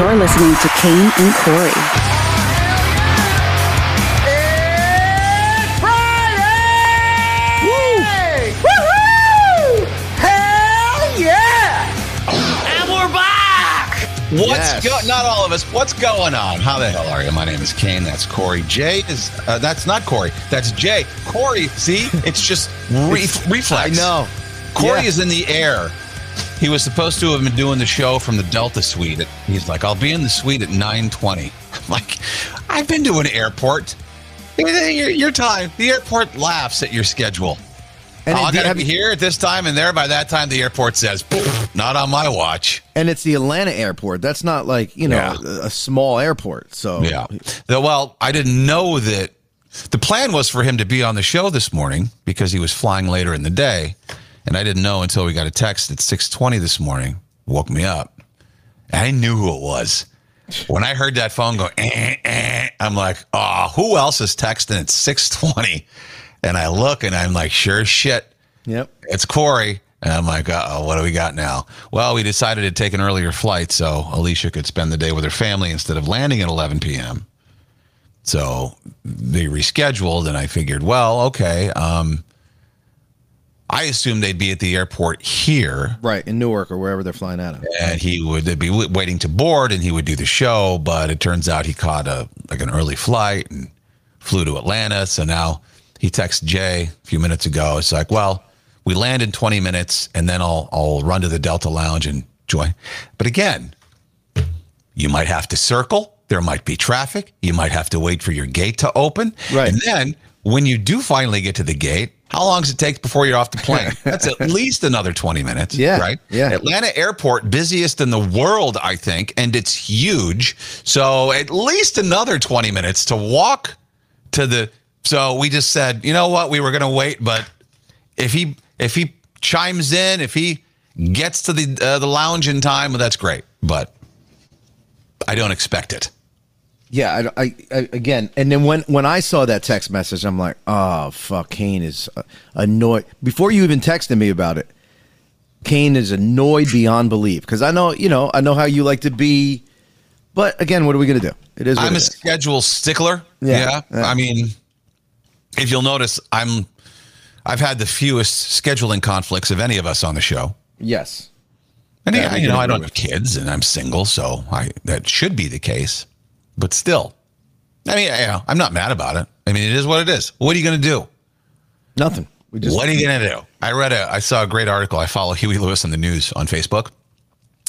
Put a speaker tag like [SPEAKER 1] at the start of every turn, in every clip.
[SPEAKER 1] You're listening to Kane and Corey.
[SPEAKER 2] It's Friday! Woohoo! Hell yeah!
[SPEAKER 3] And we're back!
[SPEAKER 4] What's
[SPEAKER 5] Yes.
[SPEAKER 4] go- not all of us? What's going on? How the hell are you? My name is Kane. That's Corey. Jay is uh, that's not Corey. That's Jay. Corey. See, it's just re- reflex.
[SPEAKER 5] I know.
[SPEAKER 4] Corey
[SPEAKER 5] Yeah.
[SPEAKER 4] is in the air. He was supposed to have been doing the show from the Delta Suite. He's like, I'll be in the suite at 9:20. I'm like, I've been to an airport. Your, your time. The airport laughs at your schedule.
[SPEAKER 5] And,
[SPEAKER 4] oh, I gotta
[SPEAKER 5] have
[SPEAKER 4] be here at this time and there by that time. The airport says, "Not on my watch."
[SPEAKER 5] and it's the Atlanta airport. That's not like you know
[SPEAKER 4] Yeah.
[SPEAKER 5] a, a small airport. So
[SPEAKER 4] Yeah. Well, I didn't know that the plan was for him to be on the show this morning because he was flying later in the day, and I didn't know until we got a text at six twenty this morning. Woke me up. I knew who it was. When I heard that phone go, eh, eh, I'm like, oh, who else is texting at six twenty? And I look, and I'm like, sure shit,
[SPEAKER 5] Yep.
[SPEAKER 4] it's Corey. And I'm like, oh, what do we got now? Well, we decided to take an earlier flight so Alicia could spend the day with her family instead of landing at 11 p.m. So they rescheduled, and I figured, well, okay. Um, I assume they'd be at the airport here,
[SPEAKER 5] Right in Newark or wherever they're flying out of.
[SPEAKER 4] and he would be waiting to board, and he would do the show. But it turns out he caught a like an early flight and flew to Atlanta. So now he texts Jay a few minutes ago. It's like, well, we land in 20 minutes, and then I'll I'll run to the Delta Lounge and join. But again, you might have to circle. There might be traffic. You might have to wait for your gate to open.
[SPEAKER 5] Right.
[SPEAKER 4] And then when you do finally get to the gate, how long does it take before you're off the plane? That's at least another 20 minutes.
[SPEAKER 5] Yeah,
[SPEAKER 4] Right?
[SPEAKER 5] yeah.
[SPEAKER 4] Atlanta Airport, busiest in the world, I think, and it's huge. So at least another 20 minutes to walk to the. So we just said, you know what? We were going to wait, but if he if he chimes in, if he gets to the uh, the lounge in time, well, that's great. But I don't expect it.
[SPEAKER 5] Yeah, I, I, I again, and then when when I saw that text message, I'm like, oh fuck, Kane is uh, annoyed. Before you even texted me about it, Kane is annoyed beyond belief because I know, you know, I know how you like to be. But again, what are we gonna do? It is.
[SPEAKER 4] I'm
[SPEAKER 5] it
[SPEAKER 4] a
[SPEAKER 5] is.
[SPEAKER 4] schedule stickler.
[SPEAKER 5] Yeah,
[SPEAKER 4] Yeah.
[SPEAKER 5] yeah.
[SPEAKER 4] I mean, if you'll notice, I'm I've had the fewest scheduling conflicts of any of us on the show.
[SPEAKER 5] Yes.
[SPEAKER 4] And
[SPEAKER 5] Yeah,
[SPEAKER 4] yeah, you know, I don't have kids and I'm single, so I that should be the case. But still, I mean, you know, I'm not mad about it. I mean, it is what it is. What are you going to do?
[SPEAKER 5] Nothing. We just
[SPEAKER 4] what are you going to do? I read a, I saw a great article. I follow Huey Lewis on the news on Facebook,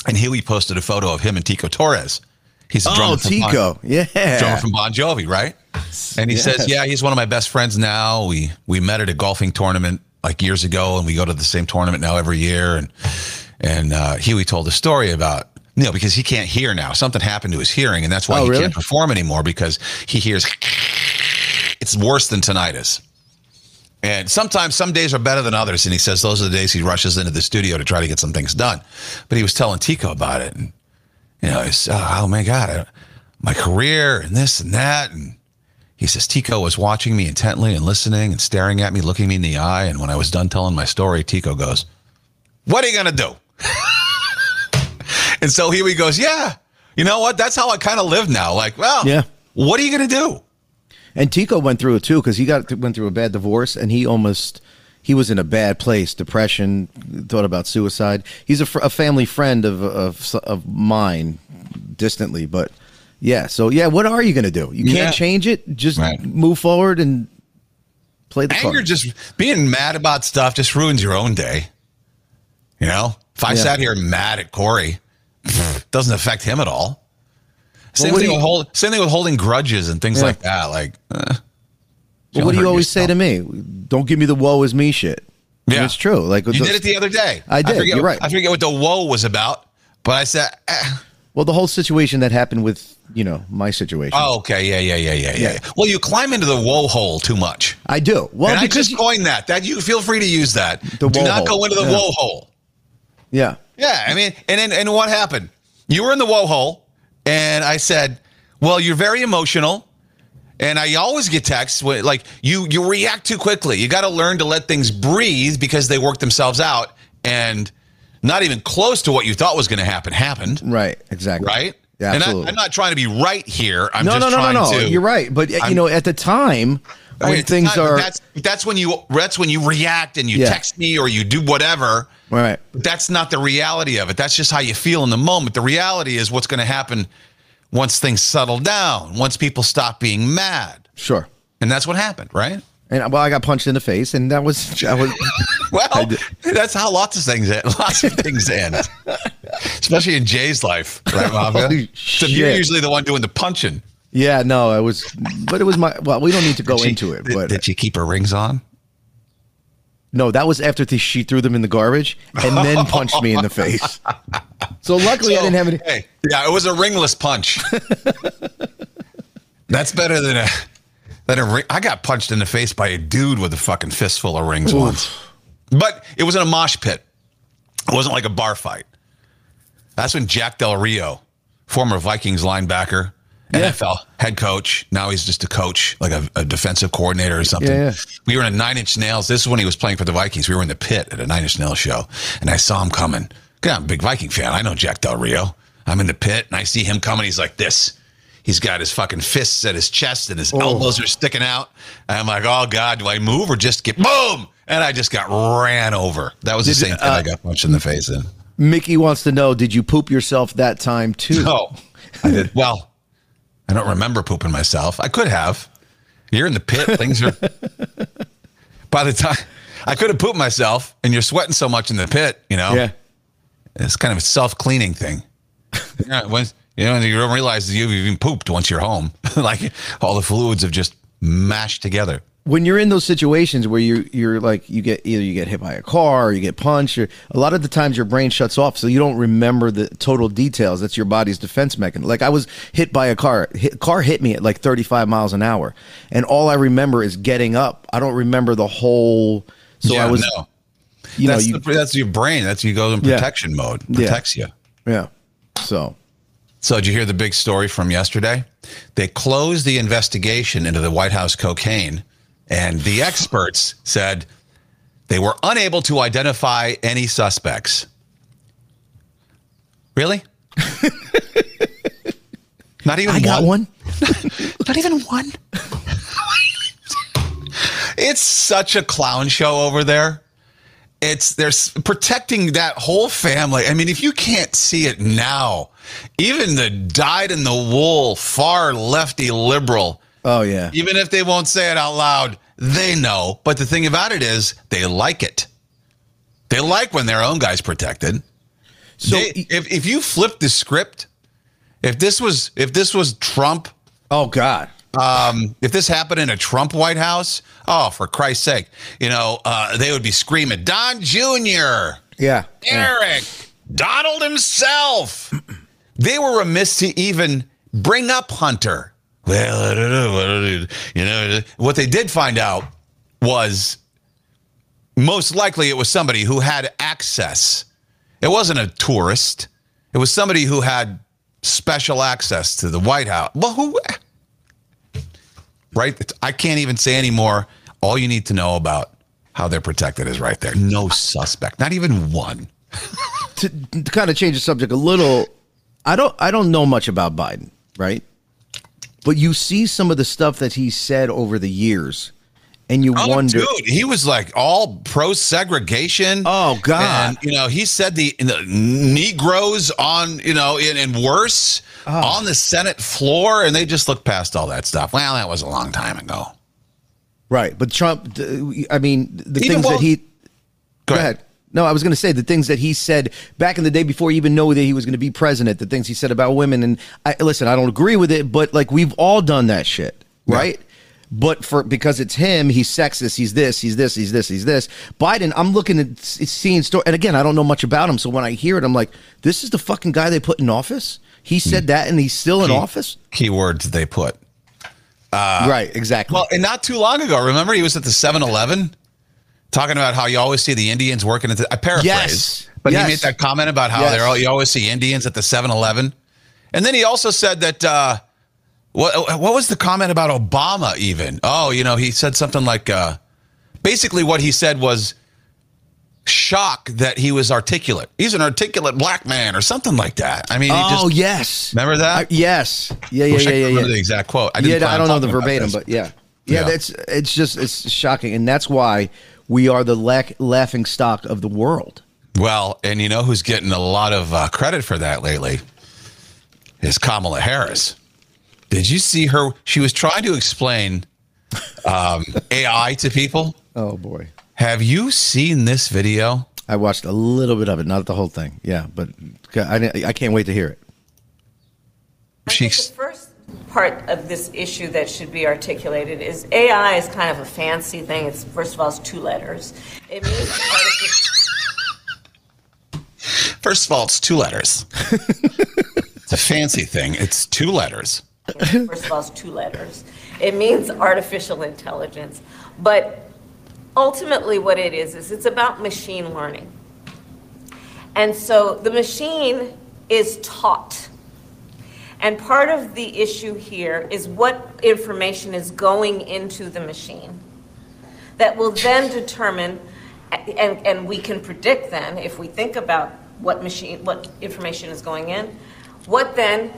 [SPEAKER 4] and Huey posted a photo of him and Tico Torres. He's a
[SPEAKER 5] Oh,
[SPEAKER 4] drummer Bon-
[SPEAKER 5] Tico. Yeah.
[SPEAKER 4] drummer from Bon Jovi, right? And he says, "Yeah, he's one of my best friends now. We we met at a golfing tournament like years ago, and we go to the same tournament now every year." And and uh, Huey told a story about you know because he can't hear now. Something happened to his hearing, and that's why
[SPEAKER 5] Oh,
[SPEAKER 4] he
[SPEAKER 5] really?
[SPEAKER 4] can't perform anymore because he hears. It's worse than tinnitus. And sometimes some days are better than others. And he says those are the days he rushes into the studio to try to get some things done. But he was telling Tico about it. And, you know, he's, oh, oh my God, I, my career and this and that. And he says, Tico was watching me intently and listening and staring at me, looking me in the eye. And when I was done telling my story, Tico goes, What are you going to do? and so here he goes, Yeah, you know what? That's how I kind of live now. Like, well,
[SPEAKER 5] Yeah.
[SPEAKER 4] what are you going to do?
[SPEAKER 5] And Tico went through it too because he got went through a bad divorce and he almost he was in a bad place, depression, thought about suicide. He's a, fr- a family friend of, of of mine, distantly, but yeah. So yeah, what are you going to do? You can't
[SPEAKER 4] Yeah.
[SPEAKER 5] change it. Just
[SPEAKER 4] Right.
[SPEAKER 5] move forward and play the
[SPEAKER 4] anger
[SPEAKER 5] card.
[SPEAKER 4] just being mad about stuff just ruins your own day. You know, if I
[SPEAKER 5] Yeah.
[SPEAKER 4] sat here mad at Corey, doesn't affect him at all. Same
[SPEAKER 5] what
[SPEAKER 4] thing
[SPEAKER 5] you-
[SPEAKER 4] with hold, same thing with holding grudges and things
[SPEAKER 5] Yeah.
[SPEAKER 4] like that. Like, eh,
[SPEAKER 5] Well, what do you always say to me? Don't give me the woe is me shit. And
[SPEAKER 4] Yeah.
[SPEAKER 5] it's true. Like
[SPEAKER 4] you
[SPEAKER 5] the-
[SPEAKER 4] did it the other day.
[SPEAKER 5] I did,
[SPEAKER 4] forget,
[SPEAKER 5] you're right.
[SPEAKER 4] I forget what the woe was about, but I said, eh.
[SPEAKER 5] well, the whole situation that happened with you know my situation.
[SPEAKER 4] "Oh, okay, yeah, yeah, yeah, yeah, yeah."
[SPEAKER 5] Yeah.
[SPEAKER 4] Well, you climb into the woe hole too much.
[SPEAKER 5] I do. Well,
[SPEAKER 4] and I just coined that. That you feel free to use that.
[SPEAKER 5] The
[SPEAKER 4] Do not
[SPEAKER 5] hole.
[SPEAKER 4] go into the
[SPEAKER 5] Yeah.
[SPEAKER 4] woe hole.
[SPEAKER 5] Yeah.
[SPEAKER 4] Yeah, I mean, and and, and what happened? You were in the woe hole, and I said, "Well, you're very emotional." And I always get texts when, like you you react too quickly. You got to learn to let things breathe because they work themselves out, and not even close to what you thought was going to happen happened.
[SPEAKER 5] Right. Exactly.
[SPEAKER 4] Right?
[SPEAKER 5] Yeah,
[SPEAKER 4] and
[SPEAKER 5] absolutely.
[SPEAKER 4] I, am not trying to be right here. I'm
[SPEAKER 5] no,
[SPEAKER 4] just
[SPEAKER 5] no, no, no,
[SPEAKER 4] trying
[SPEAKER 5] no.
[SPEAKER 4] to.
[SPEAKER 5] You're right, but uh, you
[SPEAKER 4] I'm-
[SPEAKER 5] know, at the time
[SPEAKER 4] it's
[SPEAKER 5] things
[SPEAKER 4] not-
[SPEAKER 5] are
[SPEAKER 4] that's that's when you that's when you react and you
[SPEAKER 5] Yeah.
[SPEAKER 4] text me or you do whatever.
[SPEAKER 5] right.
[SPEAKER 4] But that's not the reality of it. That's just how you feel in the moment. The reality is what's going to happen once things settle down, once people stop being mad.
[SPEAKER 5] Sure.
[SPEAKER 4] And that's what happened, right?
[SPEAKER 5] And well, I got punched in the face, and that was that was
[SPEAKER 4] Well, that's how lots of things end. Lots of things end, especially in Jay's life, right, Mafia? So you're usually the one doing the punching.
[SPEAKER 5] Yeah. No, I was, but it was my. Well, we don't need to go
[SPEAKER 4] she-
[SPEAKER 5] into it,
[SPEAKER 4] did,
[SPEAKER 5] but
[SPEAKER 4] did she keep her rings on?
[SPEAKER 5] no, that was after the, she threw them in the garbage and then punched me in the face. So luckily, I didn't have any.
[SPEAKER 4] Hey, yeah, it was a ringless punch. That's better than a than a ring. I got punched in the face by a dude with a fucking fistful of rings once, but it was in a mosh pit. It wasn't like a bar fight. That's when Jack Del Rio, former Vikings linebacker,
[SPEAKER 5] Yeah.
[SPEAKER 4] NFL head coach. Now he's just a coach, like a, a defensive coordinator or something.
[SPEAKER 5] Yeah, yeah.
[SPEAKER 4] We were in a Nine Inch Nails. This is when he was playing for the Vikings. We were in the pit at a Nine Inch Nails show, and I saw him coming. Yeah, I'm a big Viking fan. I know Jack Del Rio. I'm in the pit, and I see him coming. He's like this. He's got his fucking fists at his chest, and his oh. elbows are sticking out. And I'm like, oh god, do I move or just get boom? And I just got ran over. That was the
[SPEAKER 5] Did-
[SPEAKER 4] same thing uh, I got punched in the face in.
[SPEAKER 5] Mickey wants to know: Did you poop yourself that time too?
[SPEAKER 4] No, I did. Well, I don't remember pooping myself. I could have. You're in the pit. Things are. By the time I could have pooped myself, and you're sweating so much in the pit, you know.
[SPEAKER 5] Yeah.
[SPEAKER 4] It's kind of a self cleaning thing. yeah, once you know, you don't realize that you've even pooped once you're home. like all the fluids have just mashed together.
[SPEAKER 5] When you're in those situations where you're you're like you get either you get hit by a car or you get punched or a lot of the times your brain shuts off so you don't remember the total details that's your body's defense mechanism like i was hit by a car hit, car hit me at like 35 miles an hour and all i remember is getting up i don't remember the whole so
[SPEAKER 4] yeah,
[SPEAKER 5] i was
[SPEAKER 4] no.
[SPEAKER 5] you know you
[SPEAKER 4] the- that's your brain. That's you go in
[SPEAKER 5] Yeah.
[SPEAKER 4] protection mode.
[SPEAKER 5] Yeah.
[SPEAKER 4] Protects you.
[SPEAKER 5] yeah so
[SPEAKER 4] So, did you hear the big story from yesterday? They closed the investigation into the White House cocaine, and the experts said they were unable to identify any suspects. Really? Not even
[SPEAKER 5] i got one
[SPEAKER 4] Not even one. it's such a clown show over there. It's they're protecting that whole family. I mean, if you can't see it now, even the dyed in the wool, far lefty liberal,
[SPEAKER 5] oh yeah
[SPEAKER 4] even if they won't say it out loud, they know. But the thing about it is, they like it. They like when their own guy's protected.
[SPEAKER 5] so
[SPEAKER 4] They- if if you flip the script, if this was if this was Trump
[SPEAKER 5] oh god
[SPEAKER 4] um, if this happened in a Trump White House, oh, for Christ's sake, you know, uh, they would be screaming, Don Jr.,
[SPEAKER 5] yeah
[SPEAKER 4] Eric, Donald himself. they were remiss to even bring up Hunter. Well, I don't know. I don't know. You know, what they did find out was most likely it was somebody who had access. It wasn't a tourist. It was somebody who had special access to the White House. Well, who? Right? I can't even say anymore. All you need to know about how they're protected is right there. No suspect, not even one.
[SPEAKER 5] to, to kind of change the subject a little, I don't I don't know much about Biden, right? But you see some of the stuff that he said over the years, and you
[SPEAKER 4] Oh,
[SPEAKER 5] wonder.
[SPEAKER 4] dude, he was like all pro segregation.
[SPEAKER 5] Oh, God.
[SPEAKER 4] And, you know, he said the, the Negroes on, you know, in, and worse
[SPEAKER 5] Oh.
[SPEAKER 4] on the Senate floor, and they just looked past all that stuff. Well, that was a long time ago.
[SPEAKER 5] Right, but Trump. I mean, the
[SPEAKER 4] Even
[SPEAKER 5] things
[SPEAKER 4] while-
[SPEAKER 5] that he.
[SPEAKER 4] Go,
[SPEAKER 5] Go ahead. No, I was going to say the things that he said back in the day before he even knew that he was going to be president. The things he said about women, and I listen, I don't agree with it, but like we've all done that shit, right? But for because it's him, he's sexist, he's this, he's this, he's this, he's this. Biden, I'm looking at seeing story, and again, I don't know much about him, so when I hear it, I'm like, this is the fucking guy they put in office. He hmm. said that, and he's still in
[SPEAKER 4] Key-
[SPEAKER 5] office.
[SPEAKER 4] Keywords they put.
[SPEAKER 5] Uh, right, exactly.
[SPEAKER 4] Well, and not too long ago, remember he was at the 7 Eleven talking about how you always see the Indians working at the. I paraphrase.
[SPEAKER 5] Yes.
[SPEAKER 4] But
[SPEAKER 5] Yes.
[SPEAKER 4] he made that comment about how
[SPEAKER 5] Yes.
[SPEAKER 4] they're all, you always see Indians at the 7 Eleven. And then he also said that. Uh, what, what was the comment about Obama, even? Oh, you know, he said something like uh, basically what he said was shock that he was articulate. He's an articulate black man or something like that. I mean, he
[SPEAKER 5] Oh
[SPEAKER 4] just,
[SPEAKER 5] yes,
[SPEAKER 4] remember that?
[SPEAKER 5] I- yes, yeah, yeah,
[SPEAKER 4] Wish I
[SPEAKER 5] yeah, yeah,
[SPEAKER 4] remember
[SPEAKER 5] yeah.
[SPEAKER 4] the exact quote. I
[SPEAKER 5] yeah, I don't know the verbatim, but yeah. yeah,
[SPEAKER 4] Yeah.
[SPEAKER 5] That's it's just it's shocking, and that's why we are the lack, laughing stock of the world.
[SPEAKER 4] Well, and you know who's getting a lot of uh, credit for that lately is Kamala Harris. Did you see her? She was trying to explain um, AI to people.
[SPEAKER 5] Oh boy,
[SPEAKER 4] Have you seen this video?
[SPEAKER 5] I watched a little bit of it, not the whole thing. Yeah, but I, I can't wait to hear it.
[SPEAKER 3] I think
[SPEAKER 4] She's
[SPEAKER 3] the first part of this issue that should be articulated is AI is kind of a fancy thing. It's first of all, it's two letters. It means artificial.
[SPEAKER 4] first of all, it's two letters. it's a fancy thing. It's two letters.
[SPEAKER 3] First of all, it's two letters. It means artificial intelligence, but ultimately, what it is is it's about machine learning. And so the machine is taught. And part of the issue here is what information is going into the machine that will then determine, and, and we can predict then, if we think about what machine, what information is going in, what then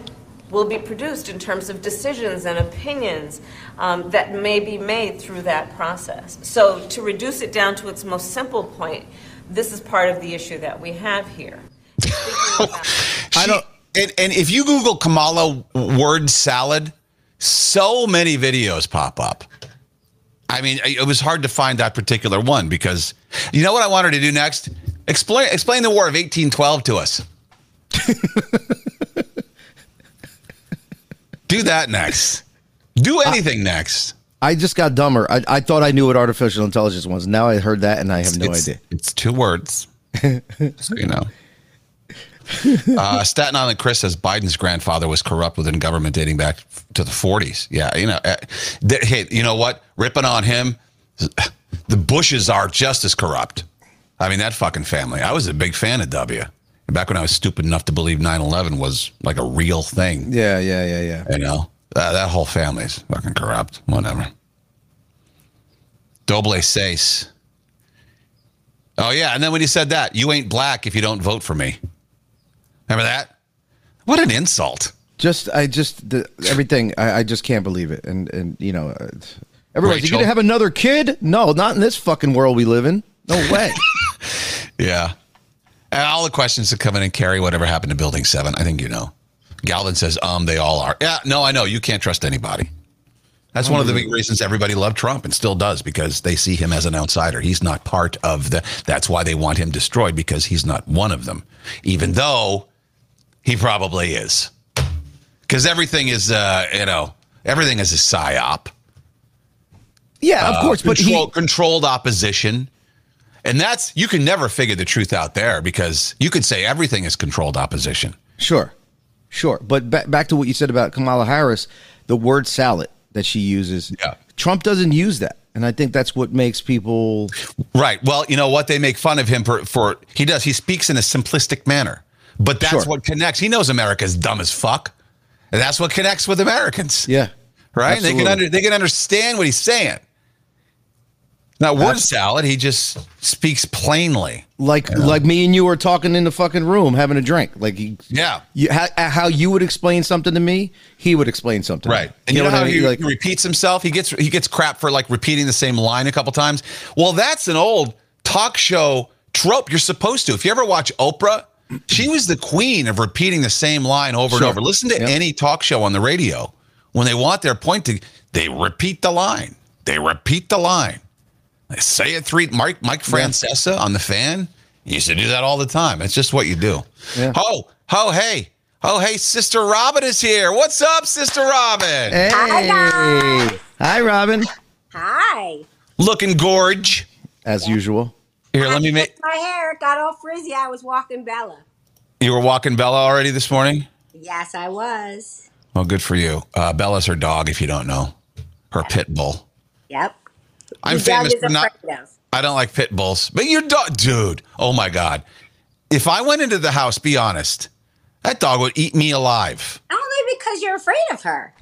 [SPEAKER 3] will be produced in terms of decisions and opinions um, that may be made through that process. So to reduce it down to its most simple point, this is part of the issue that we have here.
[SPEAKER 4] I don't. And, and if you Google Kamala word salad, so many videos pop up. I mean, it was hard to find that particular one because you know what I wanted to do next? Explain explain the War of 1812 to us. do that next. Do anything next.
[SPEAKER 5] I just got dumber. I, I thought I knew what artificial intelligence was. Now I heard that, and I have no
[SPEAKER 4] it's,
[SPEAKER 5] idea.
[SPEAKER 4] It's two words. so you know. Uh, Staten Island Chris says Biden's grandfather was corrupt within government dating back to the 40s. Yeah, you know, uh, th- hey, you know what? Ripping on him, the Bushes are just as corrupt. I mean, that fucking family. I was a big fan of W. Back when I was stupid enough to believe 9 11 was like a real thing.
[SPEAKER 5] Yeah, yeah, yeah, yeah.
[SPEAKER 4] You know, uh, that whole family's fucking corrupt. Whatever. Doble seis. Oh yeah, and then when he said that, you ain't black if you don't vote for me. Remember that? What an insult.
[SPEAKER 5] Just, I just, the, everything. I, I just can't believe it. And and you know, uh, everybody's you gonna have another kid? No, not in this fucking world we live in. No way.
[SPEAKER 4] Yeah. And all the questions that come in and carry whatever happened to Building Seven. I think you know. Galvin says, um, they all are. Yeah, no, I know. You can't trust anybody. That's one of the big reasons everybody loved Trump and still does because they see him as an outsider. He's not part of the. That's why they want him destroyed because he's not one of them, even though he probably is. Because everything is, uh, you know, everything is a psyop.
[SPEAKER 5] yeah, of course, but
[SPEAKER 4] Control,
[SPEAKER 5] he.
[SPEAKER 4] controlled opposition. And that's, you can never figure the truth out there because you could say everything is controlled opposition.
[SPEAKER 5] Sure, sure. But ba- back to what you said about Kamala Harris, the word salad that she uses.
[SPEAKER 4] Yeah.
[SPEAKER 5] Trump doesn't use that, and I think that's what makes people.
[SPEAKER 4] Right. Well, you know what? They make fun of him for, for he does. He speaks in a simplistic manner, but that's
[SPEAKER 5] Sure.
[SPEAKER 4] what connects. He knows America's dumb as fuck. And that's what connects with Americans.
[SPEAKER 5] Yeah.
[SPEAKER 4] Right. They can under, they can understand what he's saying. Not word salad. He just speaks plainly.
[SPEAKER 5] Like like me and you are talking in the fucking room having a drink. Like he,
[SPEAKER 4] Yeah.
[SPEAKER 5] you, how, how you would explain something to me, he would explain something.
[SPEAKER 4] Right. And you, know,
[SPEAKER 5] what
[SPEAKER 4] how
[SPEAKER 5] I mean?
[SPEAKER 4] he,
[SPEAKER 5] Like-
[SPEAKER 4] he repeats himself? He gets he gets crap for like repeating the same line a couple times. Well, that's an old talk show trope. You're supposed to. If you ever watch Oprah, she was the queen of repeating the same line over
[SPEAKER 5] Sure.
[SPEAKER 4] and over. Listen to
[SPEAKER 5] Yep.
[SPEAKER 4] any talk show on the radio. When they want their point to they repeat the line. They repeat the line. They say it three Mike Mike Francesa on the fan. He used to do that all the time. It's just what you do.
[SPEAKER 5] Yeah.
[SPEAKER 4] Oh, oh, hey. Oh, hey, Sister Robyn is here. What's up, Sister Robyn?
[SPEAKER 5] Hey,
[SPEAKER 6] guys.
[SPEAKER 5] hi, Robyn.
[SPEAKER 6] Hi.
[SPEAKER 4] Looking gorge.
[SPEAKER 5] As usual.
[SPEAKER 4] Here, let me make.
[SPEAKER 6] My hair got all frizzy. I was walking Bella.
[SPEAKER 4] You were walking Bella already this morning?
[SPEAKER 6] Yes, I was.
[SPEAKER 4] Well, good for you. Uh, Bella's her dog, if you don't know. Her pit bull.
[SPEAKER 6] Yep.
[SPEAKER 4] I'm
[SPEAKER 6] dog
[SPEAKER 4] famous
[SPEAKER 6] is
[SPEAKER 4] for not.
[SPEAKER 6] of.
[SPEAKER 4] I don't like pit bulls, but your dog, dude. Oh my god! If I went into the house, be honest, that dog would eat me alive.
[SPEAKER 6] Only because you're afraid of her.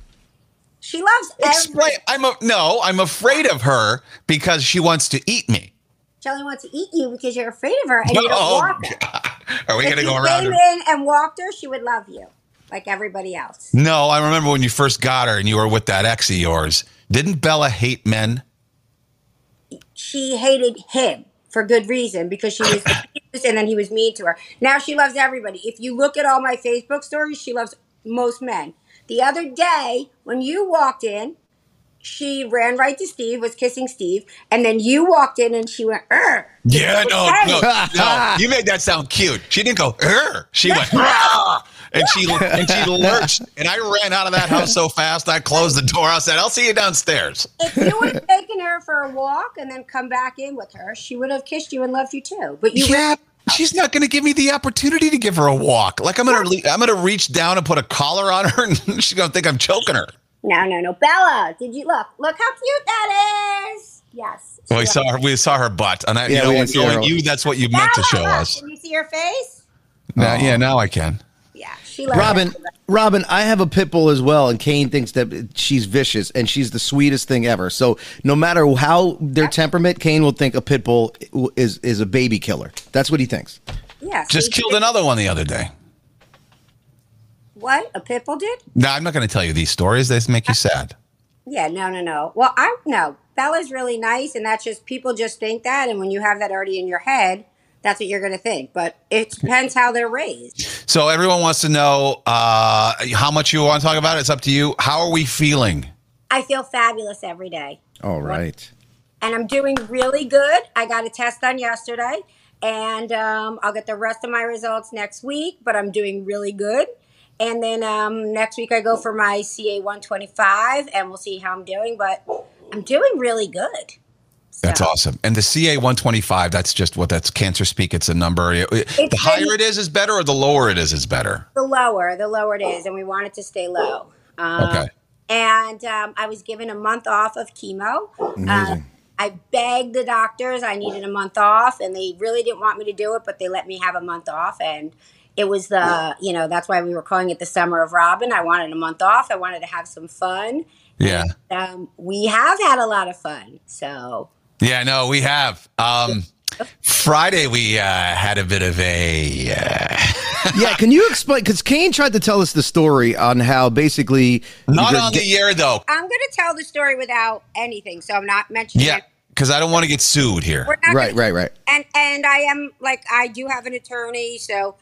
[SPEAKER 6] She loves
[SPEAKER 4] Explain.
[SPEAKER 6] every.
[SPEAKER 4] I'm a, no. I'm afraid of her because she wants to eat me.
[SPEAKER 6] Shelly wants to eat you because you're afraid of her and you don't
[SPEAKER 4] Oh,
[SPEAKER 6] walk her.
[SPEAKER 4] God. Are we going to go around?
[SPEAKER 6] came
[SPEAKER 4] her?
[SPEAKER 6] in and walked her, she would love you like everybody else.
[SPEAKER 4] No, I remember when you first got her and you were with that ex of yours. Didn't Bella hate men?
[SPEAKER 6] She hated him for good reason because she was abused and then he was mean to her. Now she loves everybody. If you look at all my Facebook stories, she loves most men. The other day, when you walked in, she ran right to Steve, was kissing Steve, and then you walked in and she went, "Ugh."
[SPEAKER 4] Yeah, no, no, no. You made that sound cute. She didn't go, "Er." She went, "Rah!" and she and she lurched. And I ran out of that house so fast. I closed the door. I said, "I'll see you downstairs."
[SPEAKER 6] If you would have taken her for a walk and then come back in with her, she would have kissed you and loved you too. But you
[SPEAKER 4] Yeah, she's not going to give me the opportunity to give her a walk. Like I'm going to, I'm going to reach down and put a collar on her, and she's going to think I'm choking her.
[SPEAKER 6] No, no, no. Bella, did you look? Look how cute that is. Yes.
[SPEAKER 4] Well, we saw her, we saw her butt, and I,
[SPEAKER 5] Yeah,
[SPEAKER 4] you know,
[SPEAKER 5] we
[SPEAKER 4] when
[SPEAKER 5] her.
[SPEAKER 4] you, that's what you meant to show
[SPEAKER 6] Bella,
[SPEAKER 4] us.
[SPEAKER 6] Can you see her face?
[SPEAKER 4] Now, oh. yeah, now I can.
[SPEAKER 6] Yeah, she loves
[SPEAKER 5] Robyn,
[SPEAKER 6] it.
[SPEAKER 5] Robyn, I have a pit bull as well, and Kane thinks that she's vicious and she's the sweetest thing ever. So no matter how their temperament, Kane will think a pit bull is is a baby killer. That's what he thinks.
[SPEAKER 6] Yeah.
[SPEAKER 4] Just
[SPEAKER 6] see,
[SPEAKER 4] killed another one the other day.
[SPEAKER 6] What? A pit bull did?
[SPEAKER 4] No, I'm not going to tell you these stories. They make you sad.
[SPEAKER 6] Yeah, no, no, no. Well, I no. Bella's really nice, and that's just people just think that, and when you have that already in your head, that's what you're going to think. But it depends how they're raised.
[SPEAKER 4] So everyone wants to know uh, how much you want to talk about. it. It's up to you. How are we feeling?
[SPEAKER 6] I feel fabulous every day.
[SPEAKER 5] All right.
[SPEAKER 6] and I'm doing really good. I got a test done yesterday, and um, I'll get the rest of my results next week. But I'm doing really good. And then um, next week I go for my CA 125, and we'll see how I'm doing. But I'm doing really good.
[SPEAKER 4] That's awesome. And the CA 125, that's just what that's cancer speak. It's a number. It- the higher it is, is better, or the lower it is, is better.
[SPEAKER 6] The lower, the lower it is, and we want it to stay low. Um,
[SPEAKER 4] Okay.
[SPEAKER 6] And um, I was given a month off of chemo. Uh, I begged the doctors. I needed a month off, and they really didn't want me to do it, but they let me have a month off. And it was the, you know, that's why we were calling it the summer of Robyn. I wanted a month off. I wanted to have some fun.
[SPEAKER 4] Yeah.
[SPEAKER 6] Um, we have had a lot of fun. So
[SPEAKER 4] Yeah, no, we have. Um, Friday, we uh, had a bit of a. Uh,
[SPEAKER 5] Yeah, can you explain? Because Kane tried to tell us the story on how basically
[SPEAKER 4] not
[SPEAKER 5] you're
[SPEAKER 4] on
[SPEAKER 5] get-
[SPEAKER 4] the air, though.
[SPEAKER 6] I'm going to tell the story without anything. So I'm not mentioning
[SPEAKER 4] Yeah, because I don't want to get sued here.
[SPEAKER 5] Right,
[SPEAKER 6] gonna-
[SPEAKER 5] right, right.
[SPEAKER 6] and and I am like I do have an attorney, so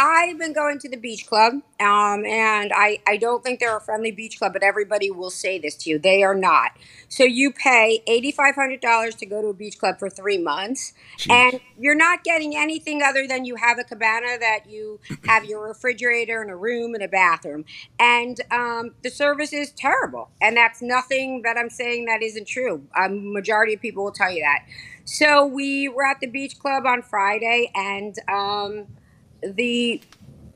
[SPEAKER 6] I've been going to the beach club, um, and I I don't think they're a friendly beach club, but everybody will say this to you, they are not. So you pay eighty five hundred dollars to go to a beach club for three months, and you're not getting anything other than you have a cabana that you have your refrigerator and a room and a bathroom, and um, the service is terrible, and that's nothing that I'm saying that isn't true. A majority of people will tell you that. So we were at the beach club on Friday, and um, the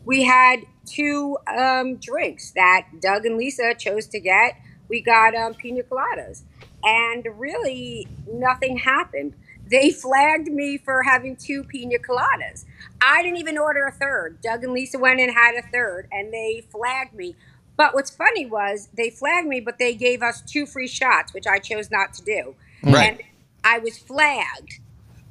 [SPEAKER 6] we had two um, drinks that Doug and Lisa chose to get. We got um, pina coladas, and really nothing happened. They flagged me for having two pina coladas. I didn't even order a third. Doug and Lisa went and had a third, and they flagged me. But what's funny was they flagged me, but they gave us two free shots, which I chose not to do.
[SPEAKER 4] Right.
[SPEAKER 6] And I was flagged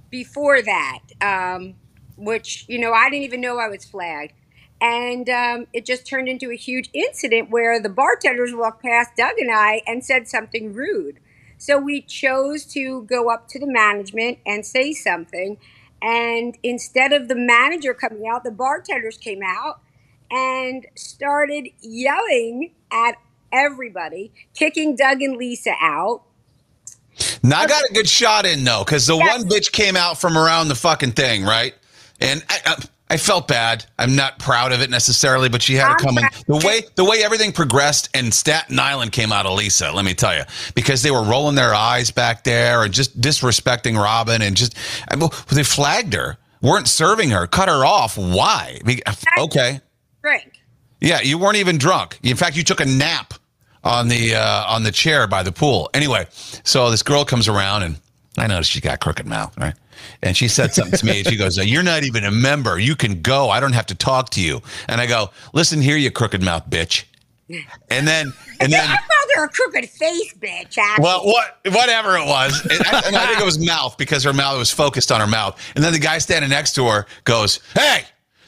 [SPEAKER 6] before that, um, which, you know, I didn't even know I was flagged. And um, it just turned into a huge incident where the bartenders walked past Doug and I and said something rude. So we chose to go up to the management and say something. And instead of the manager coming out, the bartenders came out and started yelling at everybody, kicking Doug and Lisa out.
[SPEAKER 4] Now I got a good shot in though, because the
[SPEAKER 6] Yes.
[SPEAKER 4] one bitch came out from around the fucking thing, right? And I, I, I felt bad. I'm not proud of it necessarily, but she had to come The way the way everything progressed and Staten Island came out of Lisa, let me tell you, because they were rolling their eyes back there and just disrespecting Robyn and just I mean, they flagged her, weren't serving her, cut her off. Why? Okay.
[SPEAKER 6] Drink.
[SPEAKER 4] Yeah, you weren't even drunk. In fact, you took a nap on the uh, on the chair by the pool. Anyway, so this girl comes around and I noticed she got crooked mouth, right? And she said something to me. and She goes, "You're not even a member. You can go. I don't have to talk to you." And I go, "Listen here, you crooked mouth bitch. And then and then
[SPEAKER 6] I called her a crooked face, bitch. Actually.
[SPEAKER 4] well, what whatever it was, and I, and I think it was mouth because her mouth was focused on her mouth. And then the guy standing next to her goes, "Hey,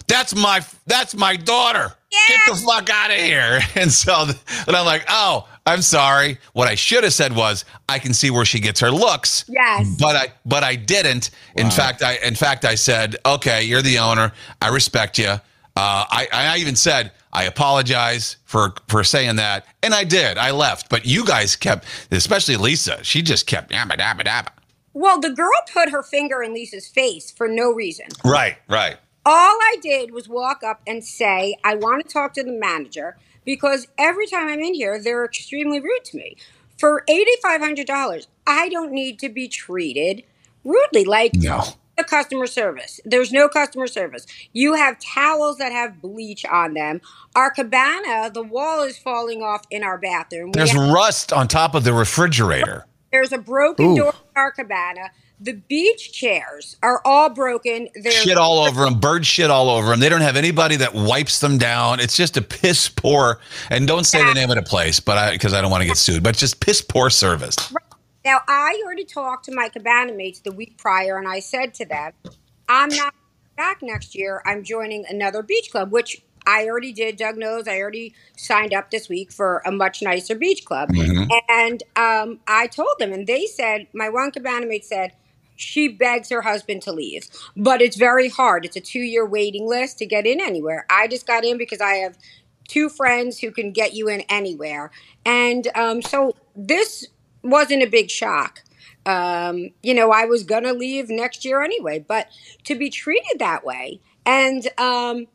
[SPEAKER 4] that's my that's my daughter. Get the fuck out of here!" And so, and I'm like, "Oh, I'm sorry. What I should have said was, I can see where she gets her looks.
[SPEAKER 6] Yes.
[SPEAKER 4] but I but I didn't. In fact, I in fact I said, okay, you're the owner. I respect you. Uh, I I even said I apologize for for saying that, and I did. I left, but you guys kept, especially Lisa. She just kept yabba dabba dabba.
[SPEAKER 6] well, the girl put her finger in Lisa's face for no reason.
[SPEAKER 4] Right, right.
[SPEAKER 6] All I did was walk up and say, I want to talk to the manager because every time I'm in here, they're extremely rude to me. For $8,500, I don't need to be treated rudely. Like
[SPEAKER 4] No.
[SPEAKER 6] the customer service. There's no customer service. You have towels that have bleach on them. Our cabana, the wall is falling off in our bathroom.
[SPEAKER 4] There's
[SPEAKER 6] have-
[SPEAKER 4] rust on top of the refrigerator.
[SPEAKER 6] there's a broken
[SPEAKER 5] Ooh.
[SPEAKER 6] door in our cabana. The beach chairs are all broken. They're
[SPEAKER 4] Shit all over them, bird shit all over them. They don't have anybody that wipes them down. It's just a piss poor. And don't say the name of the place, but I because I don't want to get sued. But just piss poor service.
[SPEAKER 6] Now, I already talked to my cabana mates the week prior, and I said to them, I'm not back next year. I'm joining another beach club, which I already did. Doug knows I already signed up this week for a much nicer beach club. And um, I told them, and they said, my one cabana mate said, she begs her husband to leave, but it's very hard. It's a two year waiting list to get in anywhere. I just got in because I have two friends who can get you in anywhere. And um, so this wasn't a big shock. Um, you know, I was going to leave next year anyway, but to be treated that way and, um,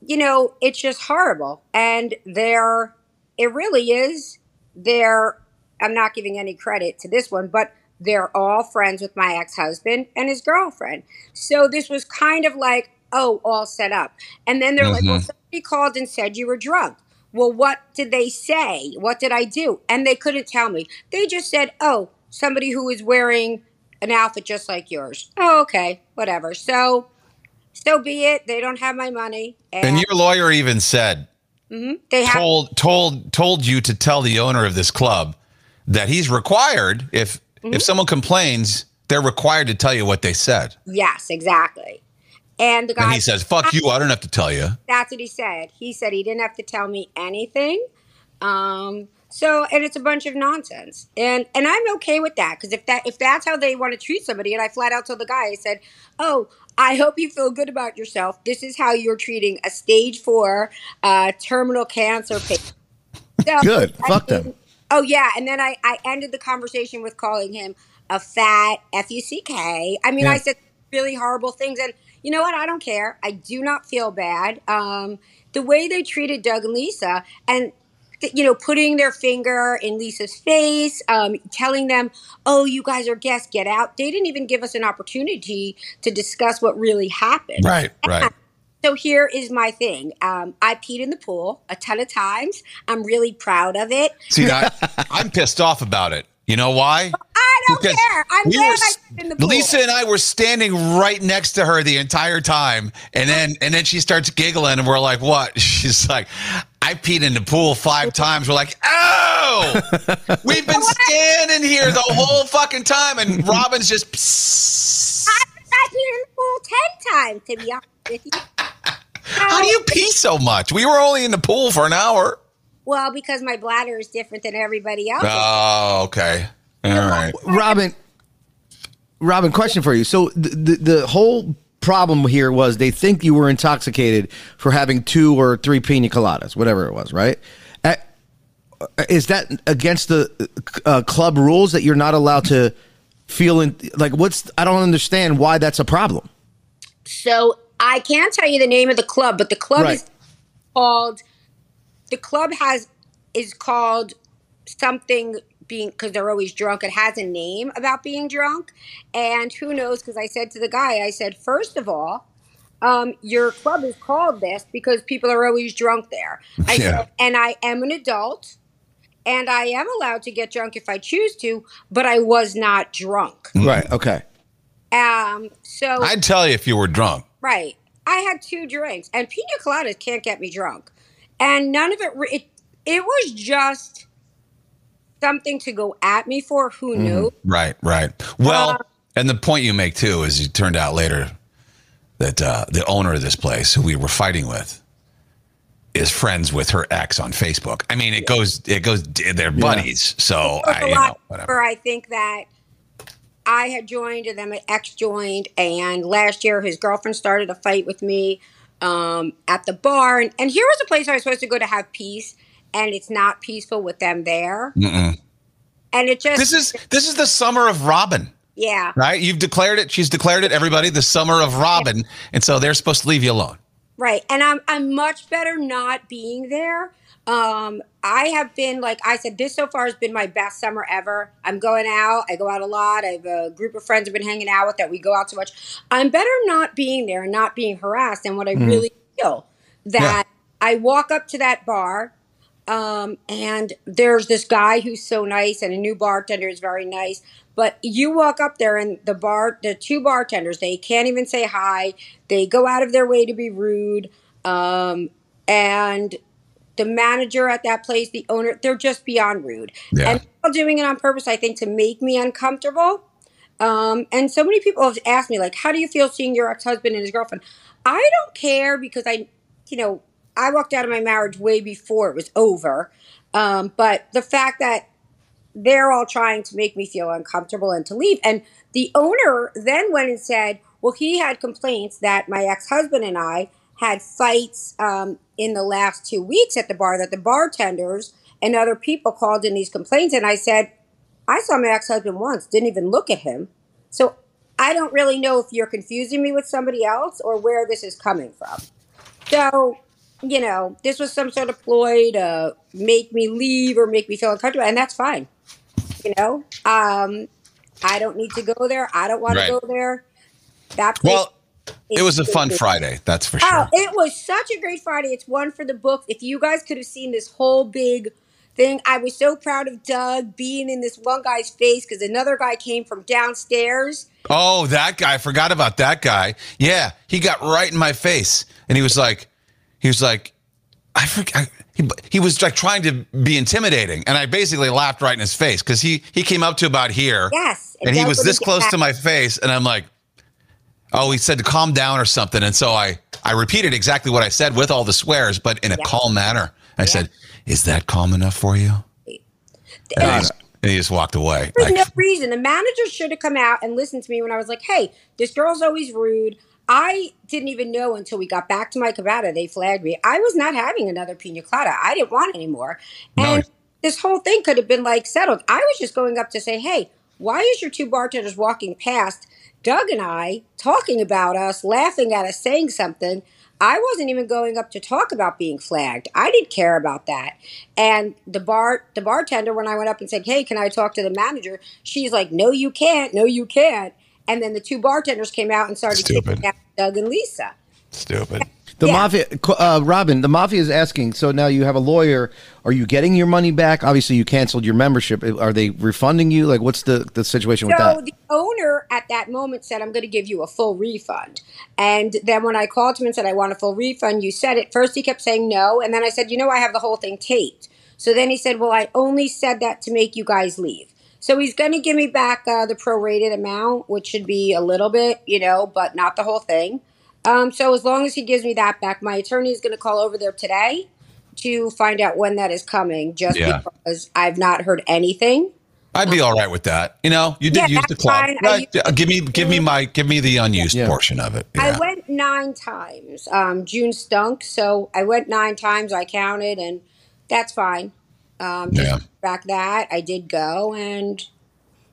[SPEAKER 6] you know, it's just horrible. And they're, it really is, they're, I'm not giving any credit to this one, but they're all friends with my ex husband and his girlfriend. So this was kind of like, oh, all set up. And then they're like, well, mm-hmm. somebody called and said you were drunk. Well, what did they say? What did I do? And they couldn't tell me. They just said, oh, somebody who is wearing an outfit just like yours. Oh, okay, whatever. So, so be it. They don't have my money, and,
[SPEAKER 4] And your lawyer even said, mm-hmm.
[SPEAKER 6] they have.
[SPEAKER 4] told told told you to tell the owner of this club that he's required if
[SPEAKER 6] Mm-hmm.
[SPEAKER 4] if someone complains, they're required to tell you what they said.
[SPEAKER 6] Yes, exactly. And the guy
[SPEAKER 4] And he says, "Fuck you! I don't have to tell you."
[SPEAKER 6] That's what he said. He said he didn't have to tell me anything. Um, so and it's a bunch of nonsense. And and I'm okay with that because if that if that's how they want to treat somebody, and I flat out told the guy, I said, "Oh, I hope you feel good about yourself. This is how you're treating a stage four uh, terminal cancer patient." So,
[SPEAKER 5] Good.
[SPEAKER 6] I
[SPEAKER 5] Fuck
[SPEAKER 6] mean,
[SPEAKER 5] them.
[SPEAKER 6] Oh yeah, and then I I ended the conversation with calling him a fat f u c k. I mean,
[SPEAKER 5] Yeah.
[SPEAKER 6] I said really horrible things, and you know what? I don't care. I do not feel bad. Um, the way they treated Doug and Lisa, and th- you know, putting their finger in Lisa's face, um, telling them, "Oh, you guys are guests, get out." They didn't even give us an opportunity to discuss what really happened.
[SPEAKER 4] Right, right.
[SPEAKER 6] So here is my thing. Um, I peed in the pool a ton of times. I'm really proud of it.
[SPEAKER 4] See, I, I'm pissed off about it. You know why?
[SPEAKER 6] I don't
[SPEAKER 4] Because
[SPEAKER 6] care. I'm
[SPEAKER 4] we
[SPEAKER 6] glad
[SPEAKER 4] were-
[SPEAKER 6] I peed in the pool.
[SPEAKER 4] Lisa and I were standing right next to her the entire time, and then and then she starts giggling, and we're like, "What?" She's like, "I peed in the pool five times." We're like, "Oh, we've been standing here the whole fucking time," and Robyn's just. "Psst."
[SPEAKER 6] I peed in the pool ten times to be honest with you.
[SPEAKER 4] How do you pee so much? We were only in the pool for an hour.
[SPEAKER 6] Well, because my bladder is different than everybody else.
[SPEAKER 4] Oh, okay. All right.
[SPEAKER 5] Robyn, Robyn, question for you. So the, the the whole problem here was they think you were intoxicated for having two or three pina coladas, whatever it was, right? Is that against the uh, club rules that you're not allowed to feel in? Like, what's? I don't understand why that's a problem.
[SPEAKER 6] So I can't tell you the name of the club, but the club
[SPEAKER 5] Right.
[SPEAKER 6] is called. The club has is called something being because they're always drunk. It has a name about being drunk, and who knows? Because I said to the guy, I said, first of all, um, your club is called this because people are always drunk there. I
[SPEAKER 4] Yeah.
[SPEAKER 6] said, and I am an adult. And I am allowed to get drunk if I choose to, but I was not drunk.
[SPEAKER 5] Right. Okay.
[SPEAKER 6] Um, so
[SPEAKER 4] I'd tell you if you were drunk.
[SPEAKER 6] Right. I had two drinks, and pina coladas can't get me drunk, and none of it. re- It it was just something to go at me for. Who
[SPEAKER 5] Mm-hmm.
[SPEAKER 6] knew?
[SPEAKER 4] Right, right. Well,
[SPEAKER 6] Uh,
[SPEAKER 4] and the point you make too is it turned out later that uh, the owner of this place, who we were fighting with, is friends with her ex on Facebook. I mean, it goes, it goes, they're buddies. So
[SPEAKER 6] It was
[SPEAKER 4] I,
[SPEAKER 6] a
[SPEAKER 4] you know, whatever.
[SPEAKER 6] I think that I had joined and then my ex joined, and last year his girlfriend started a fight with me um, at the bar. And, and here was a place I was supposed to go to have peace, and it's not peaceful with them there. And it just,
[SPEAKER 4] This is this is the summer of Robyn,
[SPEAKER 6] yeah.
[SPEAKER 4] right? You've declared it. She's declared it. Everybody, the summer of Robyn, and so they're supposed to leave you alone.
[SPEAKER 6] Right. And I'm I'm much better not being there. Um, I have been like I said, this so far has been my best summer ever. I'm going out. I go out a lot. I have a group of friends I've been hanging out with that we go out so much. I'm better not being there and not being harassed. And what I really feel that I walk up to that bar, um, and there's this guy who's so nice, and a new bartender is very nice. But you walk up there, and the bar, the two bartenders, they can't even say hi. They go out of their way to be rude. Um, and the manager at that place, the owner, they're just beyond rude.
[SPEAKER 4] Yeah.
[SPEAKER 6] And they're doing it on purpose, I think, to make me uncomfortable. Um, and so many people have asked me, like, how do you feel seeing your ex husband and his girlfriend? I don't care because I, you know, I walked out of my marriage way before it was over. Um, but the fact that they're all trying to make me feel uncomfortable and to leave. And the owner then went and said, well, he had complaints that my ex husband and I had fights um, in the last two weeks at the bar, that the bartenders and other people called in these complaints. And I said, I saw my ex husband once, didn't even look at him. So I don't really know if you're confusing me with somebody else or where this is coming from. So, you know, this was some sort of ploy to make me leave or make me feel uncomfortable, and that's fine. You know, um, I don't need to go there. I don't want
[SPEAKER 4] Right.
[SPEAKER 6] to go there. That place
[SPEAKER 4] Well, it was a fun. Friday, that's for
[SPEAKER 6] Oh,
[SPEAKER 4] sure.
[SPEAKER 6] it was such a great Friday. It's one for the books. If you guys could have seen this whole big thing, I was so proud of Doug being in this one guy's face because another guy came from downstairs.
[SPEAKER 4] Oh, that guy! I forgot about that guy. Yeah, he got right in my face, and he was like, he was like, I forgot. He, he was like trying to be intimidating, and I basically laughed right in his face because he he came up to about here,
[SPEAKER 6] Yes,
[SPEAKER 4] and he was this close
[SPEAKER 6] back.
[SPEAKER 4] to my face, and I'm like, oh, he said to calm down or something, and so I I repeated exactly what I said with all the swears, but in a
[SPEAKER 6] Yeah.
[SPEAKER 4] calm manner. I said, "Is that calm enough for you?" And he, just, and he just walked away.
[SPEAKER 6] There's
[SPEAKER 4] Like,
[SPEAKER 6] no reason. The manager should have come out and listened to me when I was like, hey, this girl's always rude. I didn't even know until we got back to my cabana. They flagged me. I was not having another pina colada. I didn't want any more.
[SPEAKER 4] No.
[SPEAKER 6] And this whole thing could have been like settled. I was just going up to say, hey, why is your two bartenders walking past Doug and I talking about us, laughing at us, saying something? I wasn't even going up to talk about being flagged. I didn't care about that. And the bar the bartender when I went up and said, "Hey, can I talk to the manager?" She's like, "No, you can't. No, you can't." And then the two bartenders came out and started
[SPEAKER 4] Stupid.
[SPEAKER 6] Doug and Lisa.
[SPEAKER 4] stupid.
[SPEAKER 5] The
[SPEAKER 6] Yeah.
[SPEAKER 5] mafia, uh, Robyn, the mafia is asking. So now you have a lawyer. Are you getting your money back? Obviously, you canceled your membership. Are they refunding you? Like, what's the the situation with that?
[SPEAKER 6] So the owner at that moment said, I'm going to give you a full refund. And then when I called him and said, I want a full refund, you said it. First, he kept saying no. And then I said, You know, I have the whole thing taped. So then he said, Well, I only said that to make you guys leave. So he's going to give me back uh, the prorated amount, which should be a little bit, you know, but not the whole thing. Um, so as long as he gives me that back, my attorney is going to call over there today to find out when that is coming, just
[SPEAKER 4] Yeah.
[SPEAKER 6] because I've not heard anything.
[SPEAKER 4] I'd be all right with that. You know, you did
[SPEAKER 6] Yeah,
[SPEAKER 4] use the
[SPEAKER 6] that's
[SPEAKER 4] club. Right.
[SPEAKER 6] used
[SPEAKER 4] give me, give me my, give me the unused
[SPEAKER 5] Yeah.
[SPEAKER 4] portion of it.
[SPEAKER 6] I went nine times. Um, June stunk, so I went nine times. I counted, and that's fine. Um, just
[SPEAKER 4] Yeah.
[SPEAKER 6] back that I did go, and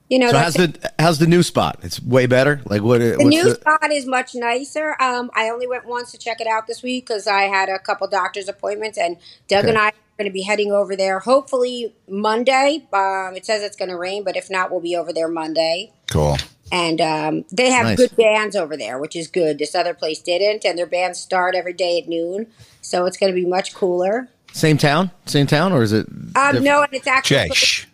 [SPEAKER 6] you know
[SPEAKER 5] So
[SPEAKER 6] that's
[SPEAKER 5] how's the how's the new spot? It's way better. Like what?
[SPEAKER 6] the new
[SPEAKER 5] the,
[SPEAKER 6] spot is much nicer. Um, I only went once to check it out this week because I had a couple doctor's appointments, and Doug
[SPEAKER 5] Okay.
[SPEAKER 6] and I are going to be heading over there. Hopefully Monday. Um, it says it's going to rain, but if not, we'll be over there Monday.
[SPEAKER 4] Cool.
[SPEAKER 6] And um, they have
[SPEAKER 5] Nice.
[SPEAKER 6] good bands over there, which is good. This other place didn't, and their bands start every day at noon, so it's going to be much cooler.
[SPEAKER 5] same town? Same town, or is it?
[SPEAKER 6] Um,
[SPEAKER 5] different?
[SPEAKER 6] no, and it's actually
[SPEAKER 4] Jay, shh.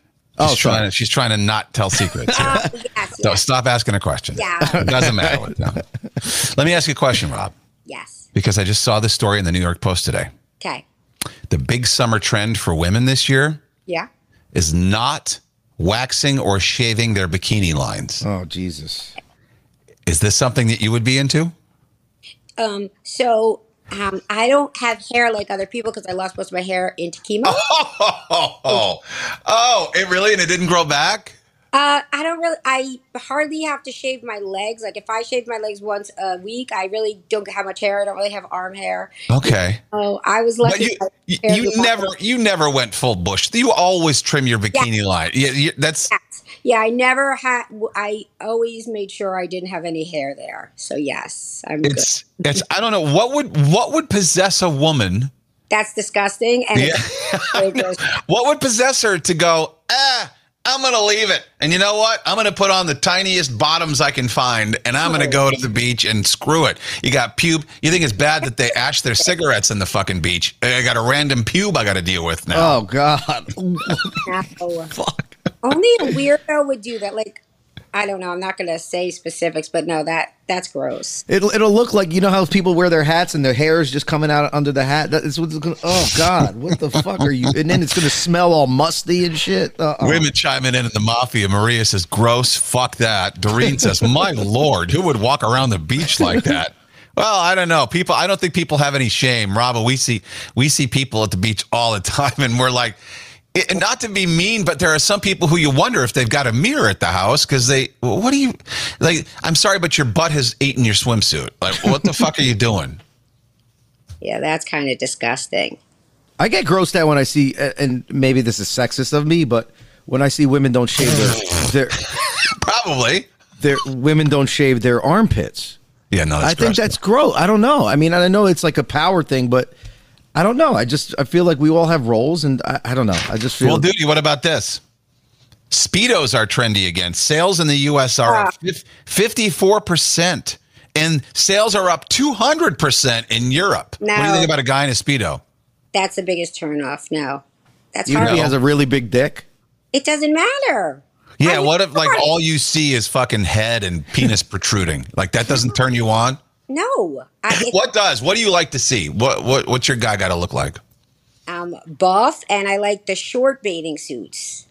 [SPEAKER 5] Oh,
[SPEAKER 4] she's
[SPEAKER 5] sorry.
[SPEAKER 4] trying to, she's trying to not tell secrets. here.
[SPEAKER 6] Uh, yes,
[SPEAKER 4] So
[SPEAKER 6] yes,
[SPEAKER 4] stop asking a question.
[SPEAKER 6] Yeah.
[SPEAKER 4] It doesn't matter. What, no. Let me ask you a question, Rob,
[SPEAKER 6] yes.
[SPEAKER 4] because I just saw this story in the New York Post today.
[SPEAKER 6] Okay.
[SPEAKER 4] the big summer trend for women this year
[SPEAKER 6] Yeah.
[SPEAKER 4] is not waxing or shaving their bikini lines.
[SPEAKER 5] Oh Jesus.
[SPEAKER 4] Is this something that you would be into?
[SPEAKER 6] Um. So. Um, I don't have hair like other people because I lost most of my hair into chemo.
[SPEAKER 4] Oh, oh, oh, it really? And it didn't grow back?
[SPEAKER 6] Uh, I don't really. I hardly have to shave my legs. Like if I shave my legs once a week, I really don't have much hair. I don't really have arm hair.
[SPEAKER 4] Okay.
[SPEAKER 6] Oh, I was
[SPEAKER 4] But
[SPEAKER 6] lucky.
[SPEAKER 4] you, you, you never, you never went full bush. You always trim your bikini line. Yeah, you, that's
[SPEAKER 6] Yes. Yeah, I never had. I always made sure I didn't have any hair there. So yes, I'm good.
[SPEAKER 4] it's, it's. I don't know what would, what would possess a woman.
[SPEAKER 6] That's disgusting, and
[SPEAKER 4] Yeah.
[SPEAKER 6] it's very gross.
[SPEAKER 4] What would possess her to go? Ah, I'm gonna leave it. And you know what? I'm gonna put on the tiniest bottoms I can find, and I'm gonna go to the beach and screw it. You got pube. You think it's bad that they ash their cigarettes in the fucking beach? I got a random pube I got to deal with now.
[SPEAKER 5] Oh God.
[SPEAKER 6] No. Only a weirdo would do that. Like, I don't know. I'm not going to say specifics, but no, that that's gross.
[SPEAKER 5] It'll it'll look like you know how people wear their hats and their hair is just coming out under the hat. That is what's gonna, oh God, what the fuck are you? And then it's gonna smell all musty and shit. Uh-uh.
[SPEAKER 4] Women chiming in at the mafia. Maria says, "Gross, fuck that." Doreen says, "My lord, who would walk around the beach like that?" Well, I don't know. People, I don't think people have any shame. Robyn, we see we see people at the beach all the time, and we're like, it, not to be mean, but there are some people who you wonder if they've got a mirror at the house because they. What do you like? I'm sorry, but your butt has eaten your swimsuit. Like, what the fuck are you doing?
[SPEAKER 6] Yeah, that's kind of disgusting.
[SPEAKER 5] I get grossed out when I see, and maybe this is sexist of me, but when I see women don't shave their their,
[SPEAKER 4] Probably.
[SPEAKER 5] their women don't shave their armpits.
[SPEAKER 4] Yeah, no. That's
[SPEAKER 5] I think
[SPEAKER 4] gross.
[SPEAKER 5] that's gross. I don't know. I mean, I know it's like a power thing, but I don't know. I just I feel like we all have roles, and I, I don't know. I just feel
[SPEAKER 4] Well, duty, what about this? Speedos are trendy again. Sales in the U.S. are up 54%, and sales are up 200% in Europe. What do you think about a guy in a Speedo?
[SPEAKER 6] That's the biggest turnoff. No, that's
[SPEAKER 5] even if he has a really big dick.
[SPEAKER 6] It doesn't matter.
[SPEAKER 4] Yeah,
[SPEAKER 6] I mean,
[SPEAKER 4] what if, like, all you see is fucking head and penis protruding? Like, that doesn't turn you on?
[SPEAKER 6] No, I,
[SPEAKER 4] What does? What do you like to see? What, what What's your guy got to look like?
[SPEAKER 6] I'm buff, and I like the short bathing suits.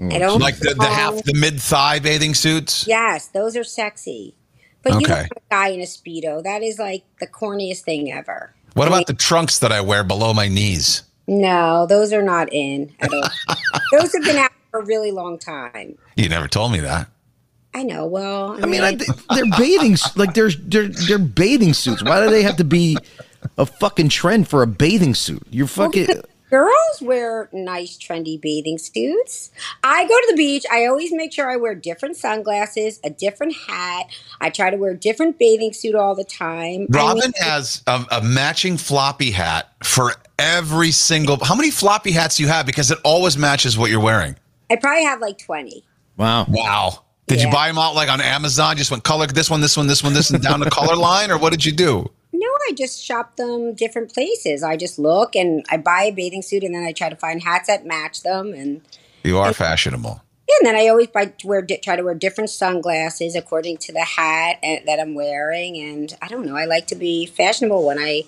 [SPEAKER 6] I don't
[SPEAKER 4] Like the, the
[SPEAKER 6] um,
[SPEAKER 4] half, the mid thigh bathing suits?
[SPEAKER 6] Yes, those are sexy. But you
[SPEAKER 4] Okay.
[SPEAKER 6] don't want a guy in a speedo. That is like the corniest thing ever.
[SPEAKER 4] What
[SPEAKER 6] I
[SPEAKER 4] about
[SPEAKER 6] mean,
[SPEAKER 4] the trunks that I wear below my knees?
[SPEAKER 6] No, those are not in at all. those have been out for a really long time.
[SPEAKER 4] You never told me that.
[SPEAKER 6] I know. Well, I,
[SPEAKER 5] I mean, I, they're bathing like they're, they're they're bathing suits. Why do they have to be a fucking trend for a bathing suit? You're fucking.
[SPEAKER 6] girls wear nice, trendy bathing suits. I go to the beach. I always make sure I wear different sunglasses, a different hat. I try to wear a different bathing suit all the time. I
[SPEAKER 4] Robyn
[SPEAKER 6] mean,
[SPEAKER 4] has a, a matching floppy hat for every single. How many floppy hats do you have? Because it always matches what you're wearing.
[SPEAKER 6] I probably have like twenty.
[SPEAKER 5] Wow.
[SPEAKER 4] Wow. Did you buy them out like on Amazon? Just went color this one, this one, this one, this, and down the color line, or what did you do?
[SPEAKER 6] No, I just shop them different places. I just look and I buy a bathing suit and then I try to find hats that match them and
[SPEAKER 4] You are fashionable.
[SPEAKER 6] Yeah, and then I always buy wear try to wear different sunglasses according to the hat eh, that I'm wearing and I don't know. I like to be fashionable when I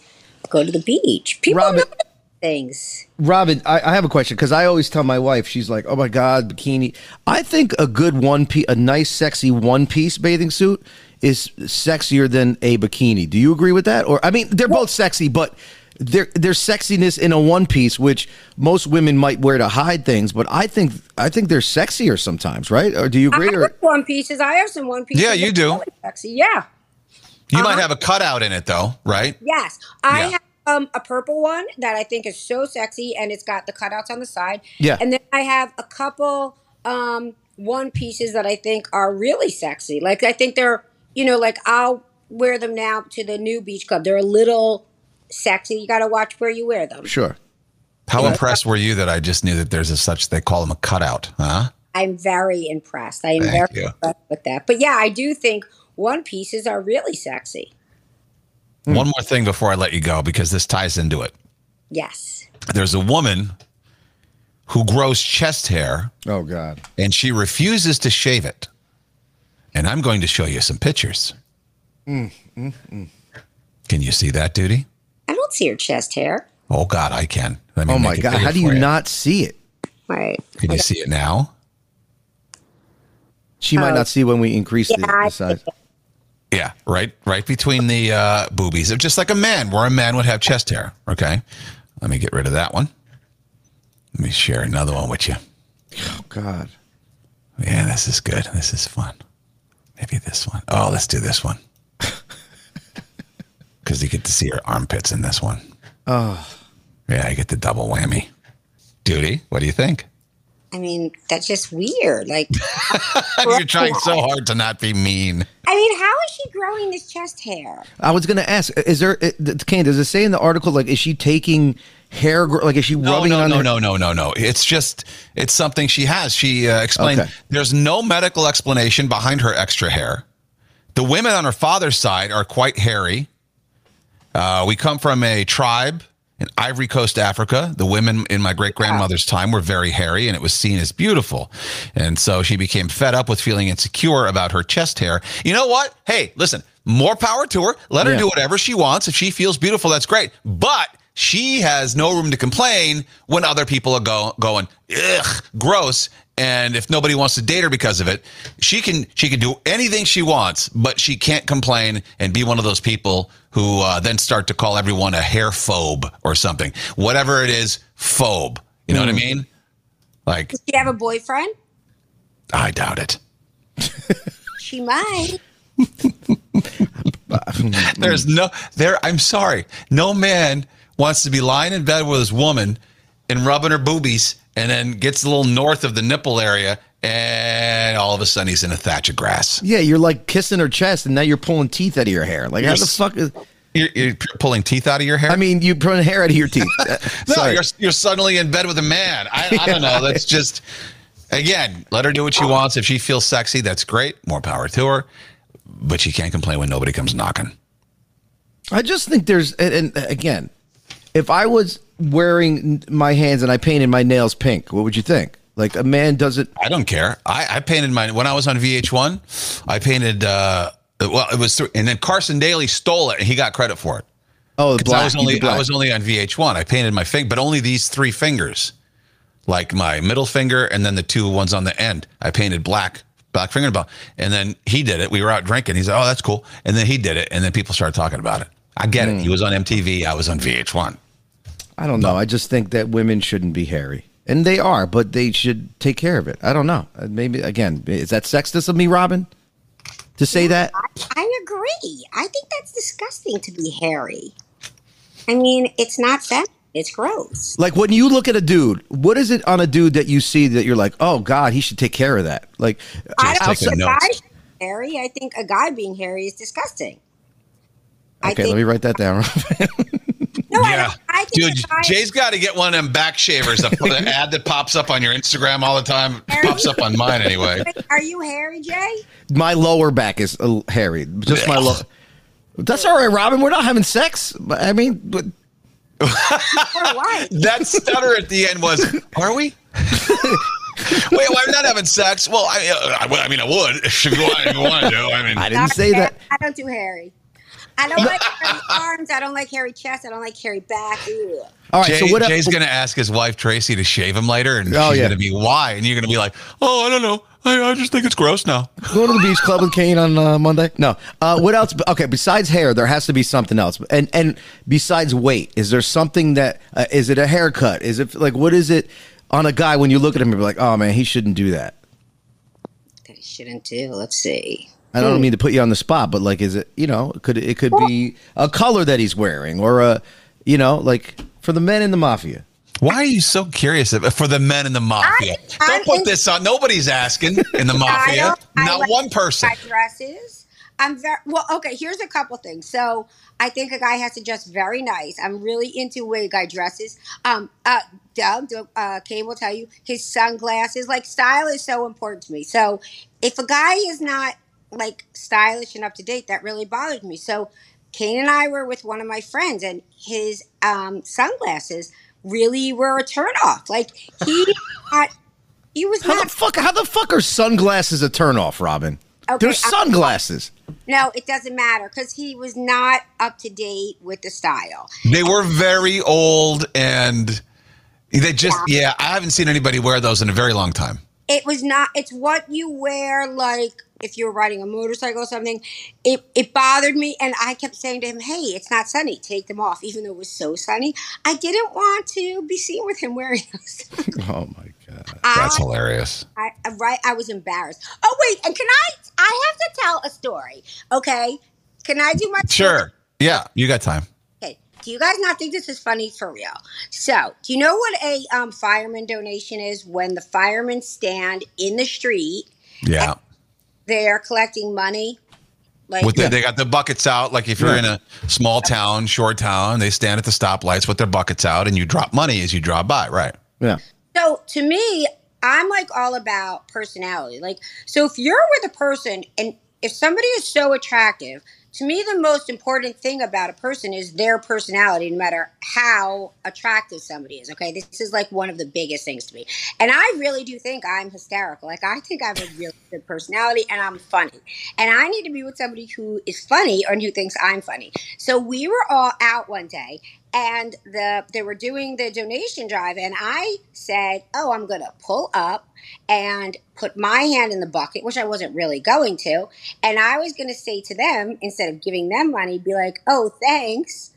[SPEAKER 6] go to the beach. People
[SPEAKER 5] Robyn-
[SPEAKER 6] know things.
[SPEAKER 5] Robyn, I, I have a question because I always tell my wife, she's like, "Oh my god, bikini." I think a good one piece, a nice, sexy one piece bathing suit is sexier than a bikini. Do you agree with that? Or I mean, they're both sexy, but there there's sexiness in a one piece, which most women might wear to hide things. But I think I think they're sexier sometimes, right? Or do you
[SPEAKER 6] I
[SPEAKER 5] agree?
[SPEAKER 6] have
[SPEAKER 5] Or
[SPEAKER 6] one pieces. I have some one pieces.
[SPEAKER 4] Yeah, you do.
[SPEAKER 6] really Sexy. Yeah.
[SPEAKER 4] You might
[SPEAKER 6] Uh-huh.
[SPEAKER 4] have a cutout in it, though, right?
[SPEAKER 6] Yes, I
[SPEAKER 4] Yeah.
[SPEAKER 6] have um, a purple one that I think is so sexy, and it's got the cutouts on the side.
[SPEAKER 5] Yeah.
[SPEAKER 6] and then I have a couple um, one pieces that I think are really sexy. Like I think they're, you know, like I'll wear them now to the new beach club. They're a little sexy. You got to watch where you wear them.
[SPEAKER 5] sure.
[SPEAKER 4] How impressed were you that I just knew that there's a such they call them a cutout, huh?
[SPEAKER 6] I'm very impressed. I am
[SPEAKER 4] Thank
[SPEAKER 6] very
[SPEAKER 4] you.
[SPEAKER 6] impressed with that. But yeah, I do think one pieces are really sexy. Hmm.
[SPEAKER 4] One more thing before I let you go, because this ties into it.
[SPEAKER 6] Yes.
[SPEAKER 4] There's a woman who grows chest hair
[SPEAKER 5] Oh god.
[SPEAKER 4] and she refuses to shave it. And I'm going to show you some pictures. Mm, mm, mm. Can you see that, Duty?
[SPEAKER 6] I don't see her chest hair.
[SPEAKER 4] Oh God, I can. Let me
[SPEAKER 5] Oh my god, how do
[SPEAKER 4] for
[SPEAKER 5] you not see it?
[SPEAKER 6] Right.
[SPEAKER 4] Can you see it now?
[SPEAKER 5] She might
[SPEAKER 6] Oh.
[SPEAKER 5] not see when we increase
[SPEAKER 6] Yeah, I
[SPEAKER 5] the size.
[SPEAKER 4] Yeah, right, right between the uh, boobies, just like a man, where a man would have chest hair. Okay, let me get rid of that one. Let me share another one with you.
[SPEAKER 5] Oh god.
[SPEAKER 4] Yeah, this is good. This is fun. Maybe this one. Oh, let's do this one. Because you get to see her armpits in this one.
[SPEAKER 5] Oh.
[SPEAKER 4] Yeah, I get the double whammy. Duty, what do you think?
[SPEAKER 6] I mean, that's just weird. Like,
[SPEAKER 4] You're trying so hard to not be mean.
[SPEAKER 6] I mean, how is she growing this chest hair?
[SPEAKER 5] I was gonna ask, is there it- Kane, does it say in the article like is she taking hair gr- like is she
[SPEAKER 4] No,
[SPEAKER 5] rubbing
[SPEAKER 4] no,
[SPEAKER 5] it on
[SPEAKER 4] no,
[SPEAKER 5] her-
[SPEAKER 4] no, no, no, no. It's just it's something she has. She uh, explained.
[SPEAKER 5] Okay.
[SPEAKER 4] There's no medical explanation behind her extra hair. The women on her father's side are quite hairy. Uh, we come from a tribe in Ivory Coast, Africa. The women in my great grandmother's time were very hairy, and it was seen as beautiful. And so she became fed up with feeling insecure about her chest hair. You know what? Hey, listen, more power to her. Let her
[SPEAKER 5] Yeah.
[SPEAKER 4] do whatever she wants. If she feels beautiful, that's great. But she has no room to complain when other people are go, going, ugh, gross. And if nobody wants to date her because of it, she can she can do anything she wants, but she can't complain and be one of those people who uh, then start to call everyone a hair phobe or something. Whatever it is, phobe. You know what I mean? Like,
[SPEAKER 6] Does she have a boyfriend?
[SPEAKER 4] I doubt it.
[SPEAKER 6] She might.
[SPEAKER 4] There's no there. I'm sorry. No man wants to be lying in bed with his woman and rubbing her boobies, and then gets a little north of the nipple area, and all of a sudden he's in a thatch of grass.
[SPEAKER 5] Yeah, you're like kissing her chest, and now you're pulling teeth out of your hair. Like how
[SPEAKER 4] You're
[SPEAKER 5] the fuck? Is,
[SPEAKER 4] You're, you're pulling teeth out of your hair.
[SPEAKER 5] I mean, you pulling hair out of your teeth. Uh,
[SPEAKER 4] no,
[SPEAKER 5] sorry.
[SPEAKER 4] you're you're suddenly in bed with a man. I, I don't know. That's just again. Let her do what she wants. If she feels sexy, that's great. More power to her. But she can't complain when nobody comes knocking.
[SPEAKER 5] I just think there's, and, and again, if I was wearing my hands and I painted my nails pink, what would you think? Like a man does it.
[SPEAKER 4] I don't care. I, I painted my when I was on VH1. I painted. uh Well, it was, through, and then Carson Daly stole it, and he got credit for it.
[SPEAKER 5] Oh, the black.
[SPEAKER 4] I was only. I was only on VH1. I painted my finger, but only these three fingers, like my middle finger and then the two ones on the end. I painted black, black fingernail, and then he did it. We were out drinking. He's like, "Oh, that's cool," and then he did it, and then people started talking about it. I get
[SPEAKER 5] Hmm.
[SPEAKER 4] it. He was on MTV. I was on VH1.
[SPEAKER 5] I don't know. I just think that women shouldn't be hairy. And they are, but they should take care of it. I don't know. Uh, Maybe, again, is that sexist of me, Robyn? To say that?
[SPEAKER 6] I, I agree. I think that's disgusting to be hairy. I mean, it's not feminine. It's gross.
[SPEAKER 5] Like when you look at a dude, what is it on a dude that you see that you're like, oh God, he should take care of that? Like,
[SPEAKER 6] I don't
[SPEAKER 4] taking
[SPEAKER 6] think a
[SPEAKER 4] notes.
[SPEAKER 6] guy should hairy. I think a guy being hairy is disgusting. I
[SPEAKER 5] okay,
[SPEAKER 6] think,
[SPEAKER 5] let me write that down.
[SPEAKER 6] no, I, I think
[SPEAKER 4] dude,
[SPEAKER 6] a guy,
[SPEAKER 4] Jay's got to get one of them back shavers. The, the ad that pops up on your Instagram all the time pops up on mine anyway.
[SPEAKER 6] Are you hairy, Jay?
[SPEAKER 5] my lower back is uh, hairy. Just my lower. That's all right, Robyn. We're not having sex. But, I mean, but,
[SPEAKER 6] Or?
[SPEAKER 4] That stutter at the end was, "Are we?" Wait, why are we not having sex? Well, I, uh, I, I mean, I would if you want, if you want to. I mean,
[SPEAKER 5] I didn't say that.
[SPEAKER 6] I don't do hairy. I don't like hairy arms. I don't like hairy chest. I don't like hairy back. Ew.
[SPEAKER 5] All right,
[SPEAKER 4] Jay,
[SPEAKER 5] so what?
[SPEAKER 4] Jay's going to ask his wife Tracy to shave him later, and
[SPEAKER 5] Oh,
[SPEAKER 4] she's
[SPEAKER 5] yeah.
[SPEAKER 4] going to be why, and you're going to be like, "Oh, I don't know. I, I just think it's gross now."
[SPEAKER 5] Going to the beach club with Kane on uh, Monday? No. Uh, what else? Okay, besides hair, there has to be something else. And and besides weight, is there something that uh, is it a haircut? Is it like what is it on a guy when you look at him and be like, oh man, he shouldn't do that.
[SPEAKER 6] That he shouldn't do. Let's see.
[SPEAKER 5] I don't mean to put you on the spot, but like, is it you know, could it could be a color that he's wearing or a you know, like for the men in the mafia.
[SPEAKER 4] Why are you so curious of- for the men in the mafia?
[SPEAKER 6] I-
[SPEAKER 4] don't
[SPEAKER 6] I'm
[SPEAKER 4] put
[SPEAKER 6] in-
[SPEAKER 4] this on. Nobody's asking in the mafia.
[SPEAKER 6] don't- I
[SPEAKER 4] Not
[SPEAKER 6] like
[SPEAKER 4] one person.
[SPEAKER 6] guy dresses. I'm very well. Okay, here's a couple things. So I think a guy has to dress very nice. I'm really into way a guy dresses. Um, uh, Doug, Doug, uh, Kane will tell you his sunglasses. Like style is so important to me. So if a guy is not like stylish and up to date, that really bothers me. So Kane and I were with one of my friends, and his um, sunglasses really were a turnoff. Like he, not, he was
[SPEAKER 5] How
[SPEAKER 6] not
[SPEAKER 5] the fuck? How the fuck are sunglasses a turnoff, Robyn?
[SPEAKER 6] Okay,
[SPEAKER 5] They're
[SPEAKER 6] I-
[SPEAKER 5] sunglasses.
[SPEAKER 6] no, it doesn't matter because he was not up to date with the style.
[SPEAKER 4] They were very old and they just, yeah, I haven't seen anybody wear those in a very long time.
[SPEAKER 6] It was not. It's what you wear, like if you're riding a motorcycle or something. It it bothered me, and I kept saying to him, "Hey, it's not sunny. Take them off." Even though it was so sunny, I didn't want to be seen with him wearing those.
[SPEAKER 5] Oh my god.
[SPEAKER 4] That's
[SPEAKER 6] I,
[SPEAKER 4] hilarious.
[SPEAKER 6] I, I- right, I was embarrassed. Oh wait, and can I? I have to tell a story. Okay, can I do my
[SPEAKER 4] Sure. Yeah, you got time.
[SPEAKER 6] Okay. Do you guys not think this is funny for real? So, do you know what a um, fireman donation is? When the firemen stand in the street,
[SPEAKER 4] Yeah.
[SPEAKER 6] They're collecting money. Like,
[SPEAKER 4] With the, they got the buckets out. Like if you're
[SPEAKER 5] Yeah.
[SPEAKER 4] in a small town, short town, they stand at the stoplights with their buckets out, and you drop money as you drive by. Right.
[SPEAKER 5] Yeah.
[SPEAKER 6] so to me, I'm like all about personality. Like, so if you're with a person and if somebody is so attractive, to me, the most important thing about a person is their personality, no matter how attractive somebody is. Okay. This is like one of the biggest things to me. And I really do think I'm hysterical. Like, I think I have a really good personality and I'm funny. And I need to be with somebody who is funny and who thinks I'm funny. So we were all out one day and the they were doing the donation drive and I said, "Oh, I'm going to pull up and put my hand in the bucket, which I wasn't really going to, and I was going to say to them instead of giving them money, be like, "Oh, thanks.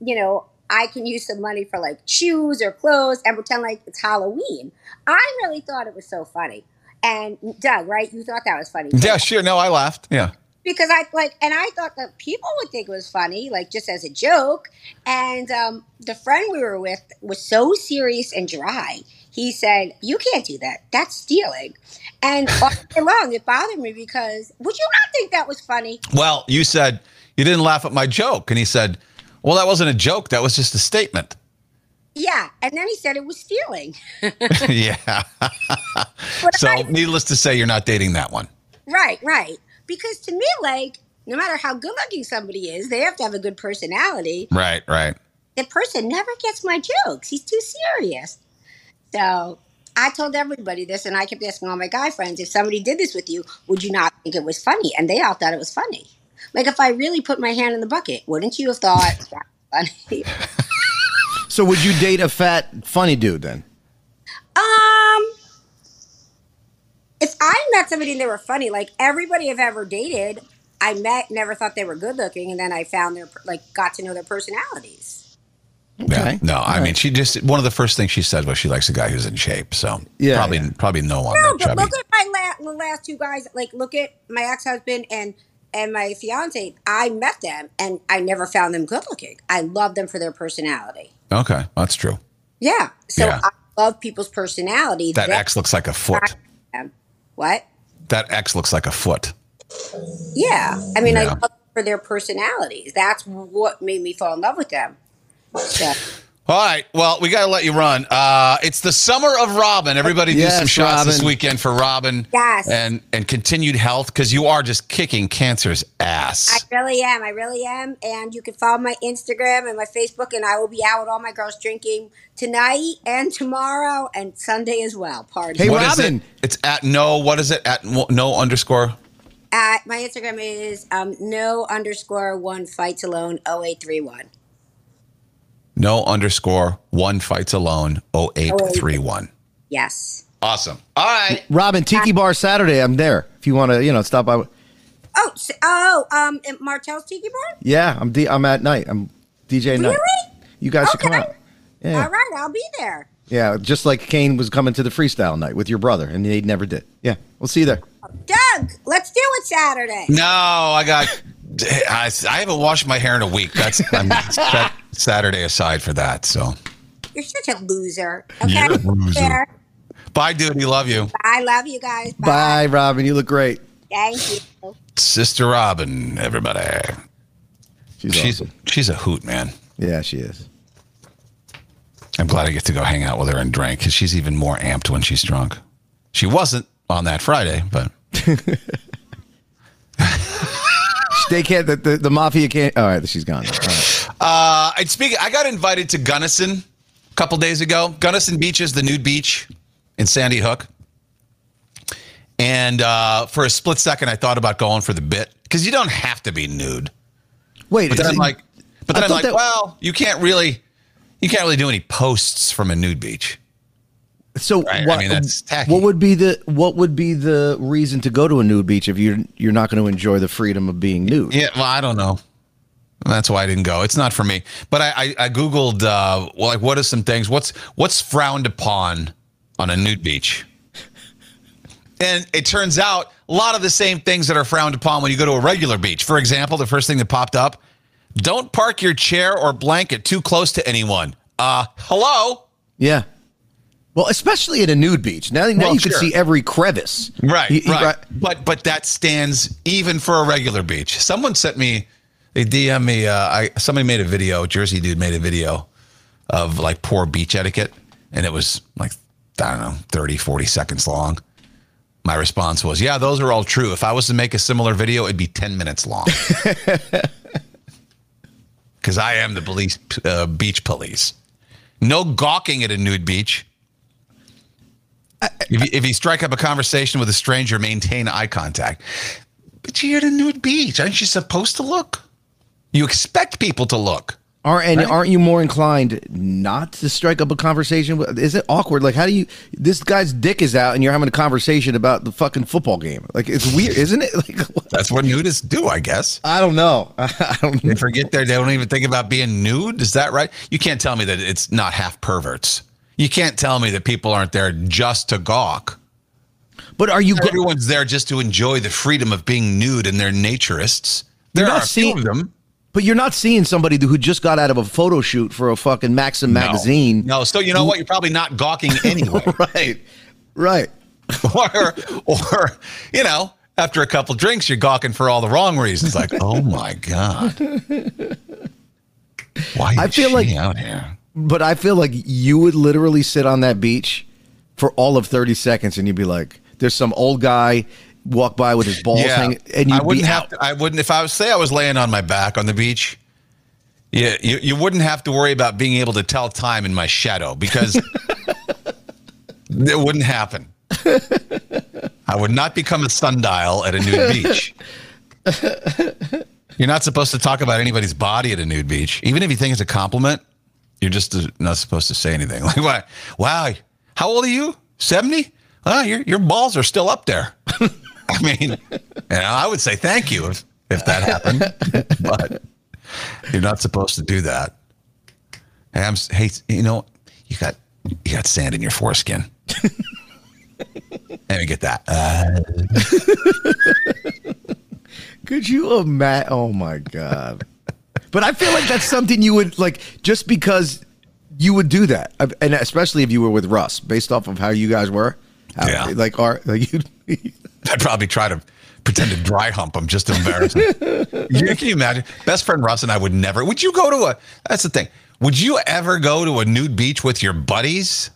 [SPEAKER 6] You know, I can use some money for like shoes or clothes and pretend like it's Halloween." I really thought it was so funny. And Doug, right? You thought that was funny.
[SPEAKER 4] Yeah, sure. No, I laughed. Yeah.
[SPEAKER 6] Because I like, and I thought that people would think it was funny, like just as a joke. And um, the friend we were with was so serious and dry. He said, "You can't do that. That's stealing." And all day long, it bothered me because would you not think that was funny?
[SPEAKER 4] Well, you said you didn't laugh at my joke, and he said, "Well, that wasn't a joke. That was just a statement."
[SPEAKER 6] Yeah. And then he said it was stealing.
[SPEAKER 4] yeah. So,
[SPEAKER 6] I-
[SPEAKER 4] needless to say, you're not dating that one.
[SPEAKER 6] right, right. Because to me, like, no matter how good looking somebody is, they have to have a good personality.
[SPEAKER 4] Right. Right.
[SPEAKER 6] the person never gets my jokes. He's too serious. So I told everybody this, and I kept asking all my guy friends, if somebody did this with you, would you not think it was funny? And they all thought it was funny. Like if I really put my hand in the bucket, wouldn't you have thought that was funny?
[SPEAKER 5] So would you date a fat, funny dude then?
[SPEAKER 6] um, if I met somebody and they were funny, like everybody I've ever dated, I met, never thought they were good looking, and then I found their like got to know their personalities.
[SPEAKER 4] Yeah.
[SPEAKER 5] Okay.
[SPEAKER 4] No,
[SPEAKER 5] All
[SPEAKER 4] I mean, she just one of the first things she said was she likes a guy who's in shape. So
[SPEAKER 5] Yeah,
[SPEAKER 4] probably
[SPEAKER 5] yeah.
[SPEAKER 4] probably no one
[SPEAKER 6] No, but
[SPEAKER 4] chubby.
[SPEAKER 6] look at my la- the last two guys. Like, look at my ex husband and and my fiance. I met them, and I never found them good looking. I love them for their personality.
[SPEAKER 4] Okay, that's true.
[SPEAKER 6] Yeah, so
[SPEAKER 4] Yeah.
[SPEAKER 6] I love people's personality.
[SPEAKER 4] That
[SPEAKER 6] That's
[SPEAKER 4] X looks like a foot.
[SPEAKER 6] them. What?
[SPEAKER 4] That X looks like a foot.
[SPEAKER 6] Yeah, I mean, I love for their personalities. That's what made me fall in love with them. So,
[SPEAKER 4] All right. Well, we got to let you run. Uh, it's the summer of Robyn. Everybody do
[SPEAKER 5] Yes,
[SPEAKER 4] some shots this weekend for Robyn.
[SPEAKER 6] Yes.
[SPEAKER 4] And and continued health because you are just kicking cancer's ass.
[SPEAKER 6] I really am. I really am. And you can follow my Instagram and my Facebook, and I will be out with all my girls drinking tonight and tomorrow and Sunday as well. Party.
[SPEAKER 5] Hey,
[SPEAKER 4] What is
[SPEAKER 5] Robyn.
[SPEAKER 4] it? It's at no. What is it? At no no underscore.
[SPEAKER 6] At my Instagram is um, no underscore one fights alone 0831.
[SPEAKER 4] No underscore one fights alone. 0831.
[SPEAKER 6] Yes.
[SPEAKER 4] Awesome. All right.
[SPEAKER 5] Robyn, Tiki Bar Saturday. I'm there. If you want to, you know, stop by.
[SPEAKER 6] Oh, oh, um, at Martell's Tiki Bar?
[SPEAKER 5] Yeah, I'm. D- I'm at night. I'm DJ night.
[SPEAKER 6] Really?
[SPEAKER 5] You guys should come out. Yeah,
[SPEAKER 6] All right, I'll be there.
[SPEAKER 5] yeah. Just like Kane was coming to the freestyle night with your brother, and he never did. Yeah, we'll see you there.
[SPEAKER 6] Doug, let's do it Saturday.
[SPEAKER 4] No, I got. I, I haven't washed my hair in a week. That's I'm set Saturday aside for that. So
[SPEAKER 6] You're such a loser. Okay.
[SPEAKER 4] You're a loser.
[SPEAKER 6] There.
[SPEAKER 4] bye, dude. Love you,
[SPEAKER 6] I love you guys.
[SPEAKER 5] Bye, Robyn. You look great.
[SPEAKER 6] Thank you.
[SPEAKER 4] Sister Robyn. Everybody.
[SPEAKER 5] She's,
[SPEAKER 4] She's
[SPEAKER 5] awesome.
[SPEAKER 4] she's a hoot, man.
[SPEAKER 5] Yeah, she is.
[SPEAKER 4] I'm glad I get to go hang out with her and drink because she's even more amped when she's drunk. She wasn't on that Friday, but
[SPEAKER 5] They can't. The, the, the mafia can't. All right, she's gone. All right.
[SPEAKER 4] uh, I speak. I got invited to Gunnison a couple days ago. Gunnison Beach is the nude beach in Sandy Hook, And uh, for a split second, I thought about going for the bit because you don't have to be nude.
[SPEAKER 5] Wait,
[SPEAKER 4] But then I'm
[SPEAKER 5] it-
[SPEAKER 4] like, but then I'm like,
[SPEAKER 5] that-
[SPEAKER 4] well, you can't really, you can't really do any posts from a nude beach.
[SPEAKER 5] So
[SPEAKER 4] Right, I
[SPEAKER 5] what,
[SPEAKER 4] mean, that's tacky.
[SPEAKER 5] what would be the what would be the reason to go to a nude beach if you're you're not going to enjoy the freedom of being nude?
[SPEAKER 4] Yeah, well, I don't know. That's why I didn't go. It's not for me. But I, I, I googled, uh, well, like, what are some things? What's what's frowned upon on a nude beach? And it turns out a lot of the same things that are frowned upon when you go to a regular beach. For example, the first thing that popped up: don't park your chair or blanket too close to anyone. Uh, hello.
[SPEAKER 5] Yeah. Well, especially at a nude beach. Now, now
[SPEAKER 4] Well,
[SPEAKER 5] you can see every crevice.
[SPEAKER 4] Right,
[SPEAKER 5] You- you-
[SPEAKER 4] right. But but that stands even for a regular beach. Someone sent me, they DM me. Uh, I somebody made a video. Jersey dude made a video of like poor beach etiquette, and it was like I don't know, 30, 40 seconds long. My response was, "Yeah, those are all true. If I was to make a similar video, it'd be ten minutes long." Because I am the police, uh, beach police. No gawking at a nude beach. If you, if you strike up a conversation with a stranger, maintain eye contact. But you're at a nude beach. Aren't you supposed to look? You expect people to look.
[SPEAKER 5] Are and
[SPEAKER 4] Right.
[SPEAKER 5] aren't you more inclined not to strike up a conversation? with- Is it awkward? Like, how do you? This guy's dick is out, and you're having a conversation about the fucking football game. Like, it's weird, isn't it? Like, what-
[SPEAKER 4] That's what nudists do, I guess.
[SPEAKER 5] I don't know. I don't.
[SPEAKER 4] They forget there. They don't even think about being nude. Is that right? You can't tell me that it's not half perverts. You can't tell me that people aren't there just to gawk.
[SPEAKER 5] But are you? Go-
[SPEAKER 4] Everyone's there just to enjoy the freedom of being nude, and they're naturists. There are
[SPEAKER 5] not
[SPEAKER 4] a few
[SPEAKER 5] seeing-
[SPEAKER 4] of them.
[SPEAKER 5] but you're not seeing somebody who just got out of a photo shoot for a fucking Maxim magazine.
[SPEAKER 4] No, so you know what? You're probably not gawking anyway.
[SPEAKER 5] Right. Right.
[SPEAKER 4] or or you know after a couple drinks you're gawking for all the wrong reasons like oh my god why
[SPEAKER 5] I feel like-
[SPEAKER 4] out here
[SPEAKER 5] But I feel like you would literally sit on that beach for all of 30 seconds and you'd be like, there's some old guy walk by with his balls hanging and
[SPEAKER 4] I
[SPEAKER 5] you'd
[SPEAKER 4] wouldn't
[SPEAKER 5] be
[SPEAKER 4] have to, I wouldn't if I was say I was laying on my back on the beach yeah you, you wouldn't have to worry about being able to tell time in my shadow because it wouldn't happen. I would not become a sundial at a nude beach. You're not supposed to talk about anybody's body at a nude beach. Even if you think it's a compliment, you're just not supposed to say anything. Like, what? Wow, how old are you? 70? Well, your, your balls are still up there. I mean, you know, I would say thank you if, if that happened, but you're not supposed to do that. Hey, I'm, hey, you know, you got you got sand in your foreskin. Let me get that. Uh,
[SPEAKER 5] Could you imagine? Oh my God. But I feel like that's something you would like just because you would do that. And especially if you were with Russ, based off of how you guys were. How,
[SPEAKER 4] Yeah.
[SPEAKER 5] Like, are like you.
[SPEAKER 4] I'd probably try to pretend to dry hump him just to embarrass him. you, can you imagine? Best friend Russ and I would never. Would you go to a? That's the thing. Would you ever go to a nude beach with your buddies?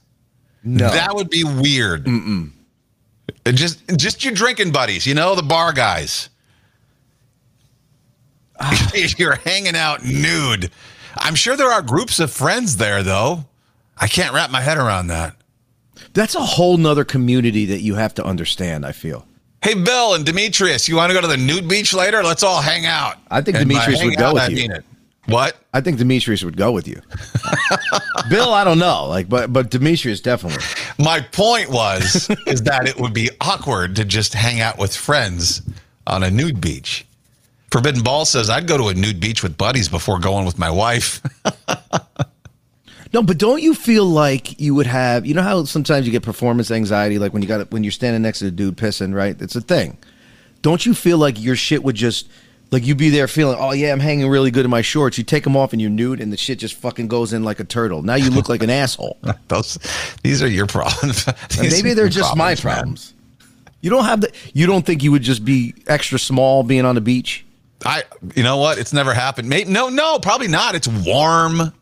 [SPEAKER 5] No.
[SPEAKER 4] That would be weird. Mm-mm. Just, just your drinking buddies. You know, the bar guys. You're hanging out nude. I'm sure there are groups of friends there, though. I can't wrap my head around that.
[SPEAKER 5] That's a whole nother community that you have to understand, I feel.
[SPEAKER 4] Hey, Bill and Demetrius, you want to go to the nude beach later? Let's all hang out.
[SPEAKER 5] I think
[SPEAKER 4] And
[SPEAKER 5] Demetrius would go
[SPEAKER 4] out,
[SPEAKER 5] with
[SPEAKER 4] I
[SPEAKER 5] you.
[SPEAKER 4] What?
[SPEAKER 5] I think Demetrius would go with you. Bill, I don't know. Like, but but Demetrius definitely.
[SPEAKER 4] My point was is that it would be awkward to just hang out with friends on a nude beach. Forbidden Ball says I'd go to a nude beach with buddies before going with my wife.
[SPEAKER 5] No, but don't you feel like you would have? You know how sometimes you get performance anxiety, like when you got when you're standing next to a dude pissing, right? It's a thing. Don't you feel like your shit would just like you'd be there feeling, oh yeah, I'm hanging really good in my shorts. You take them off and you're nude, and the shit just fucking goes in like a turtle. Now you look like an asshole.
[SPEAKER 4] Those these are your problems.
[SPEAKER 5] Maybe they're just my
[SPEAKER 4] man.
[SPEAKER 5] problems. You don't have the. You don't think you would just be extra small being on the beach?
[SPEAKER 4] I you know what? It's never happened. Maybe no, no, probably not. It's warm.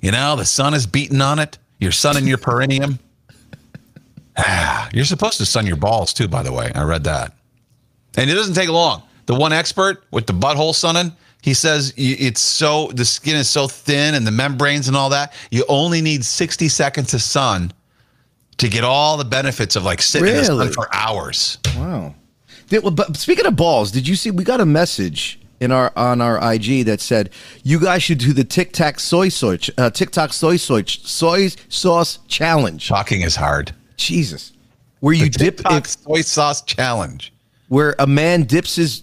[SPEAKER 4] You know, the sun is beating on it. You're sunning your perineum. Ah, you're supposed to sun your balls too, by the way. I read that. And it doesn't take long. The one expert with the butthole sunning, he says it's so the skin is so thin and the membranes and all that. You only need 60 seconds of sun to get all the benefits of like sitting in the sun for hours.
[SPEAKER 5] Wow. Did, well, but speaking of balls, did you see we got a message in our on our IG that said you guys should do the Tic Tac soy sauce uh, TikTok soy sauce soy sauce challenge.
[SPEAKER 4] Talking is hard.
[SPEAKER 5] Jesus. Where you
[SPEAKER 4] The
[SPEAKER 5] dip
[SPEAKER 4] TikTok
[SPEAKER 5] it,
[SPEAKER 4] soy sauce challenge.
[SPEAKER 5] where a man dips his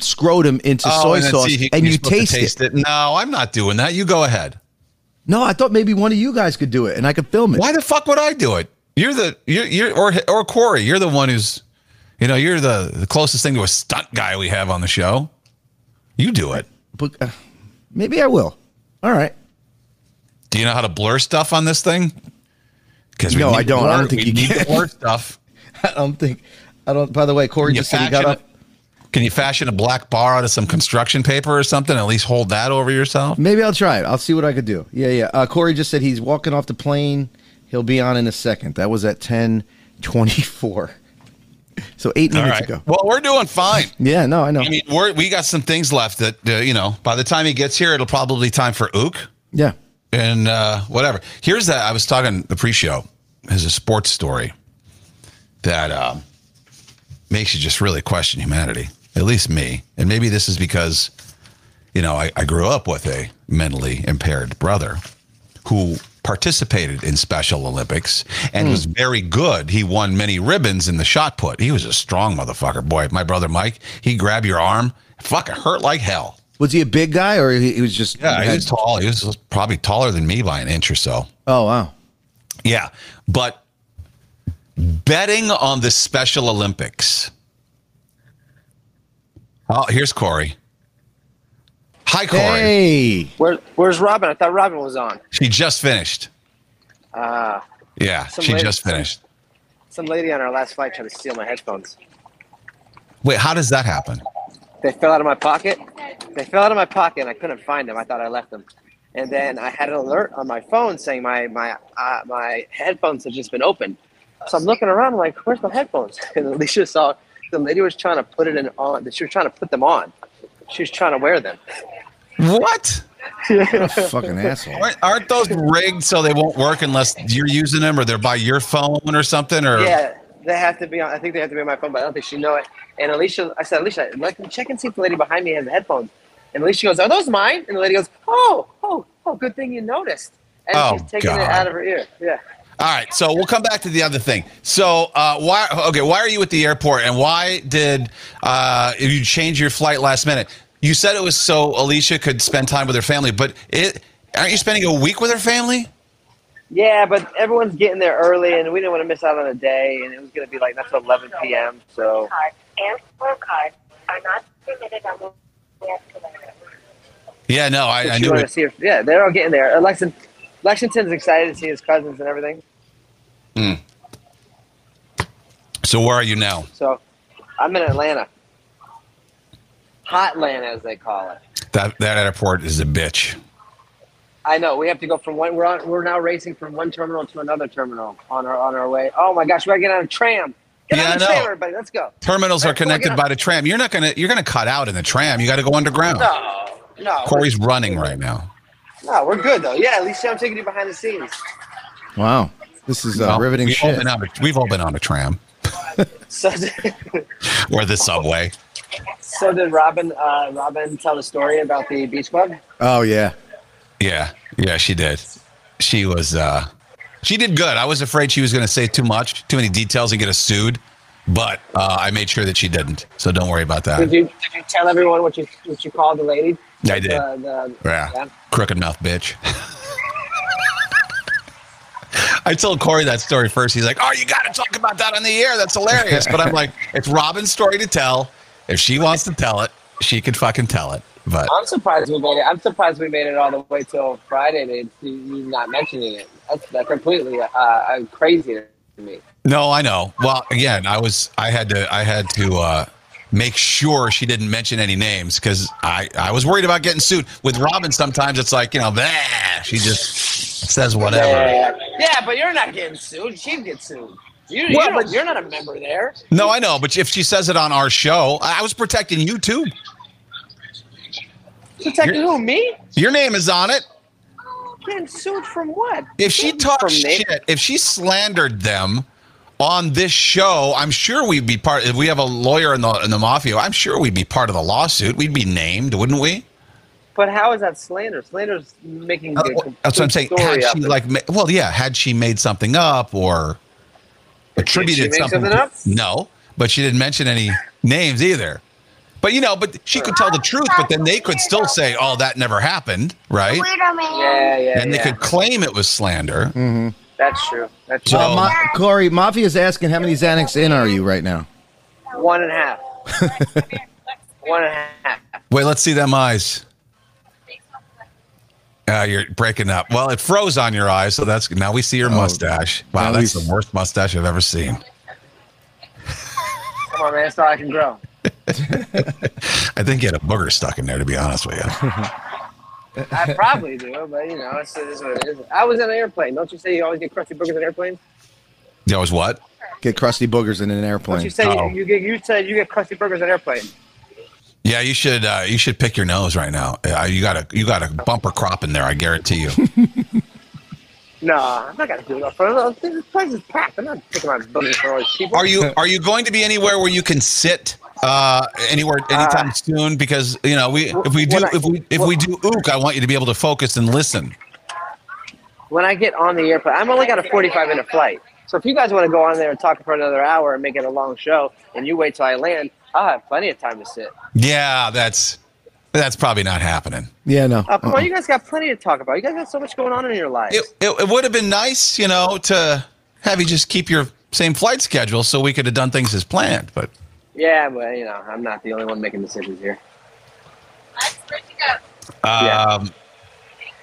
[SPEAKER 5] scrotum into soy
[SPEAKER 4] Oh, and
[SPEAKER 5] sauce
[SPEAKER 4] see, he-
[SPEAKER 5] and you
[SPEAKER 4] to
[SPEAKER 5] taste, it.
[SPEAKER 4] No, I'm not doing that. You go ahead.
[SPEAKER 5] No, I thought maybe one of you guys could do it and I could film it.
[SPEAKER 4] Why the fuck would I do it? You're the you're, you're or or Corey. You're the one who's, you know, you're the the closest thing to a stunt guy we have on the show. You do it.
[SPEAKER 5] But, uh, maybe I will. All right.
[SPEAKER 4] Do you know how to blur stuff on this thing? Because
[SPEAKER 5] No, I don't. I don't think you
[SPEAKER 4] need
[SPEAKER 5] can.
[SPEAKER 4] to blur stuff.
[SPEAKER 5] I don't think I don't by the way, Corey just said he got up.
[SPEAKER 4] can you fashion a black bar out of some construction paper or something? At least hold that over yourself.
[SPEAKER 5] Maybe I'll try it. I'll see what I could do. Yeah, yeah. Uh, Corey just said he's walking off the plane. He'll be on in a second. That was at ten twenty four. So eight minutes
[SPEAKER 4] right.
[SPEAKER 5] ago.
[SPEAKER 4] Well, we're doing fine.
[SPEAKER 5] Yeah, no, I know.
[SPEAKER 4] I mean, we're, we got some things left that uh, you know. By the time he gets here, it'll probably be time for Ook
[SPEAKER 5] yeah.
[SPEAKER 4] and uh, whatever. Here's that. I was talking the pre-show. There's a sports story that um, makes you just really question humanity. At least me, and maybe this is because you know I, I grew up with a mentally impaired brother who participated in Special Olympics and was very good. He won many ribbons in the shot put. He was a strong motherfucker. Boy, my brother Mike, he grabbed your arm, fucking hurt like hell.
[SPEAKER 5] Was he a big guy or he, he was just
[SPEAKER 4] Yeah, he was tall. He was probably taller than me by an inch or so.
[SPEAKER 5] Oh wow.
[SPEAKER 4] Yeah, but betting on the Special Olympics. Oh, here's Corey. Hi, Corey.
[SPEAKER 5] Hey.
[SPEAKER 7] Where, where's Robyn? I thought Robyn was on.
[SPEAKER 4] She just finished.
[SPEAKER 7] Ah,
[SPEAKER 4] Yeah, she
[SPEAKER 7] lady-
[SPEAKER 4] just finished.
[SPEAKER 7] some lady on our last flight tried to steal my headphones.
[SPEAKER 4] Wait, how does that happen?
[SPEAKER 7] They fell out of my pocket. They fell out of my pocket, and I couldn't find them. I thought I left them. And then I had an alert on my phone saying my my uh, my headphones had just been opened. So I'm looking around, I'm like, "Where's my headphones?" And Alicia saw the lady was trying to put it in on. She was trying to put them on. She was trying to wear them.
[SPEAKER 4] What?
[SPEAKER 5] What a fucking asshole.
[SPEAKER 4] Aren't, aren't those rigged so they won't work unless you're using them or they're by your phone or something? Or
[SPEAKER 7] Yeah, they have to be on. I think they have to be on my phone, but I don't think she know it. And Alicia, I said, Alicia, like, check and see if the lady behind me has the headphones. And Alicia goes, "Are those mine?" And the lady goes, "Oh, oh, oh, good thing you noticed." And
[SPEAKER 4] Oh,
[SPEAKER 7] she's taking
[SPEAKER 4] God.
[SPEAKER 7] it out of her ear. Yeah.
[SPEAKER 4] All right, so we'll come back to the other thing. So, uh, why? Okay, why are you at the airport, and why did uh, you change your flight last minute? You said it was so Alicia could spend time with her family, but it aren't you spending a week with her family?
[SPEAKER 7] Yeah, but everyone's getting there early, and we didn't want to miss out on a day, and it was going to be like that's 11 p.m. So
[SPEAKER 8] and scorecard are not permitted on the escalator.
[SPEAKER 4] Yeah, no, I, I knew
[SPEAKER 7] to
[SPEAKER 4] it.
[SPEAKER 7] see her. Yeah, they're all getting there. Lexington, Lexington's excited to see his cousins and everything. Hmm.
[SPEAKER 4] So, where are you now?
[SPEAKER 7] So I'm in Atlanta, Hot Atlanta as they call it.
[SPEAKER 4] That that airport is a bitch.
[SPEAKER 7] I know we have to go from one. We're on. We're now racing from one terminal to another terminal on our on our way. Oh my gosh, we gotta get on a tram. Get
[SPEAKER 4] Yeah,
[SPEAKER 7] on the
[SPEAKER 4] I
[SPEAKER 7] tram,
[SPEAKER 4] know.
[SPEAKER 7] everybody. Let's go.
[SPEAKER 4] Terminals are
[SPEAKER 7] Right, well,
[SPEAKER 4] connected
[SPEAKER 7] yeah.
[SPEAKER 4] by the tram. You're not gonna you're gonna cut out in the tram. You got to go underground.
[SPEAKER 7] No, no.
[SPEAKER 4] Corey's running right now.
[SPEAKER 7] No, we're good though. Yeah, at least I'm taking you behind the scenes.
[SPEAKER 5] Wow. This is uh,
[SPEAKER 4] Well,
[SPEAKER 5] riveting
[SPEAKER 4] we've All
[SPEAKER 5] shit.
[SPEAKER 4] been on a, we've all been on a tram or the subway.
[SPEAKER 7] So did Robyn? Uh, Robyn tell the story about the beach club?
[SPEAKER 5] Oh yeah.
[SPEAKER 4] Yeah, yeah, she did. She was uh she did good. I was afraid she was going to say too much, too many details and get us sued, but uh, I made sure that she didn't. So don't worry about
[SPEAKER 7] Did
[SPEAKER 4] that.
[SPEAKER 7] you did you tell everyone what you what you called the lady?
[SPEAKER 4] I did.
[SPEAKER 7] The, the,
[SPEAKER 4] Yeah. Crooked mouth bitch. I told Corey that story first. He's like, "Oh, you got to talk about that on the air. That's hilarious." But I'm like, "It's Robyn's story to tell. If she wants to tell it, she can fucking tell it." But
[SPEAKER 7] I'm surprised we made it. I'm surprised we made it all the way till Friday and you not mentioning it. That's, that's completely uh, crazy to me.
[SPEAKER 4] No, I know. Well, again, I was I had to I had to uh make sure she didn't mention any names because I I was worried about getting sued. With Robyn, sometimes it's like you know, bah, she just says whatever.
[SPEAKER 7] Yeah, yeah, but you're not getting sued. She'd get sued. You, you
[SPEAKER 4] Well,
[SPEAKER 7] don't-
[SPEAKER 4] but-
[SPEAKER 7] you're not a member there.
[SPEAKER 4] No, I know, but if she says it on our show, I was protecting you too.
[SPEAKER 7] Protecting
[SPEAKER 4] You're-
[SPEAKER 7] who? Me?
[SPEAKER 4] Your name is on it.
[SPEAKER 7] Getting sued from what?
[SPEAKER 4] If she talked shit, if she slandered them on this show, I'm sure we'd be part. If we have a lawyer in the in the mafia, I'm sure we'd be part of the lawsuit. We'd be named, wouldn't we?
[SPEAKER 7] But how is that slander? Slander's making.
[SPEAKER 4] Uh, That's what I'm saying. Had she like, ma- well, yeah, had she made something up or attributed
[SPEAKER 7] make
[SPEAKER 4] something?
[SPEAKER 7] something up?
[SPEAKER 4] No, but she didn't mention any names either. But you know, but she could tell the truth. But then they could still say, "Oh, that never happened," right?
[SPEAKER 7] Yeah, yeah,
[SPEAKER 4] And they
[SPEAKER 7] yeah.
[SPEAKER 4] could claim it was slander.
[SPEAKER 7] That's true. That's
[SPEAKER 4] So-
[SPEAKER 7] true.
[SPEAKER 5] Uh, Ma- Corey, Mafia's asking how many Xanax in are you right now?
[SPEAKER 7] One and a half. One and a half.
[SPEAKER 4] Wait, let's see them eyes. Uh, you're breaking up. Well, it froze on your eyes, so that's now we see your mustache. Wow, that's
[SPEAKER 5] we-
[SPEAKER 4] the worst mustache I've ever seen.
[SPEAKER 7] Come on, man. That's all I can grow.
[SPEAKER 4] I think you had a booger stuck in there, to be honest with you.
[SPEAKER 7] I probably do, but you know, it's, it is what it is. I was in an airplane. Don't you say you always get crusty boogers in airplanes?
[SPEAKER 4] That was what?
[SPEAKER 5] Get crusty boogers in an airplane.
[SPEAKER 7] Don't
[SPEAKER 5] airplane.
[SPEAKER 7] you say
[SPEAKER 4] Oh.
[SPEAKER 7] you, you get you said you get crusty boogers in airplane?
[SPEAKER 4] Yeah, you should. Uh, you should pick your nose right now. Uh, you got a you got a bumper crop in there. I guarantee you.
[SPEAKER 7] No, I'm not gonna do it. For this place is packed. I'm not picking my boogers for all these people.
[SPEAKER 4] Are you are you going to be anywhere where you can sit uh, anywhere anytime
[SPEAKER 7] Uh,
[SPEAKER 4] soon? Because you know we if we do
[SPEAKER 7] I-
[SPEAKER 4] if we if we do ook, I want you to be able to focus and listen.
[SPEAKER 7] when I get on the airplane, I'm only got a 45 minute flight. So if you guys want to go on there and talk for another hour and make it a long show, and you wait till I land, I'll have plenty of time to sit.
[SPEAKER 4] Yeah, that's that's probably not happening.
[SPEAKER 5] Yeah, no.
[SPEAKER 7] Come
[SPEAKER 5] Uh-uh.
[SPEAKER 7] on, you guys got plenty to talk about. You guys got so much going on in your lives.
[SPEAKER 4] It, it, it would have been nice, you know, to have you just keep your same flight schedule so we could have done things as planned. But
[SPEAKER 7] yeah, but you know, I'm not the only one making decisions here.
[SPEAKER 4] um, yeah,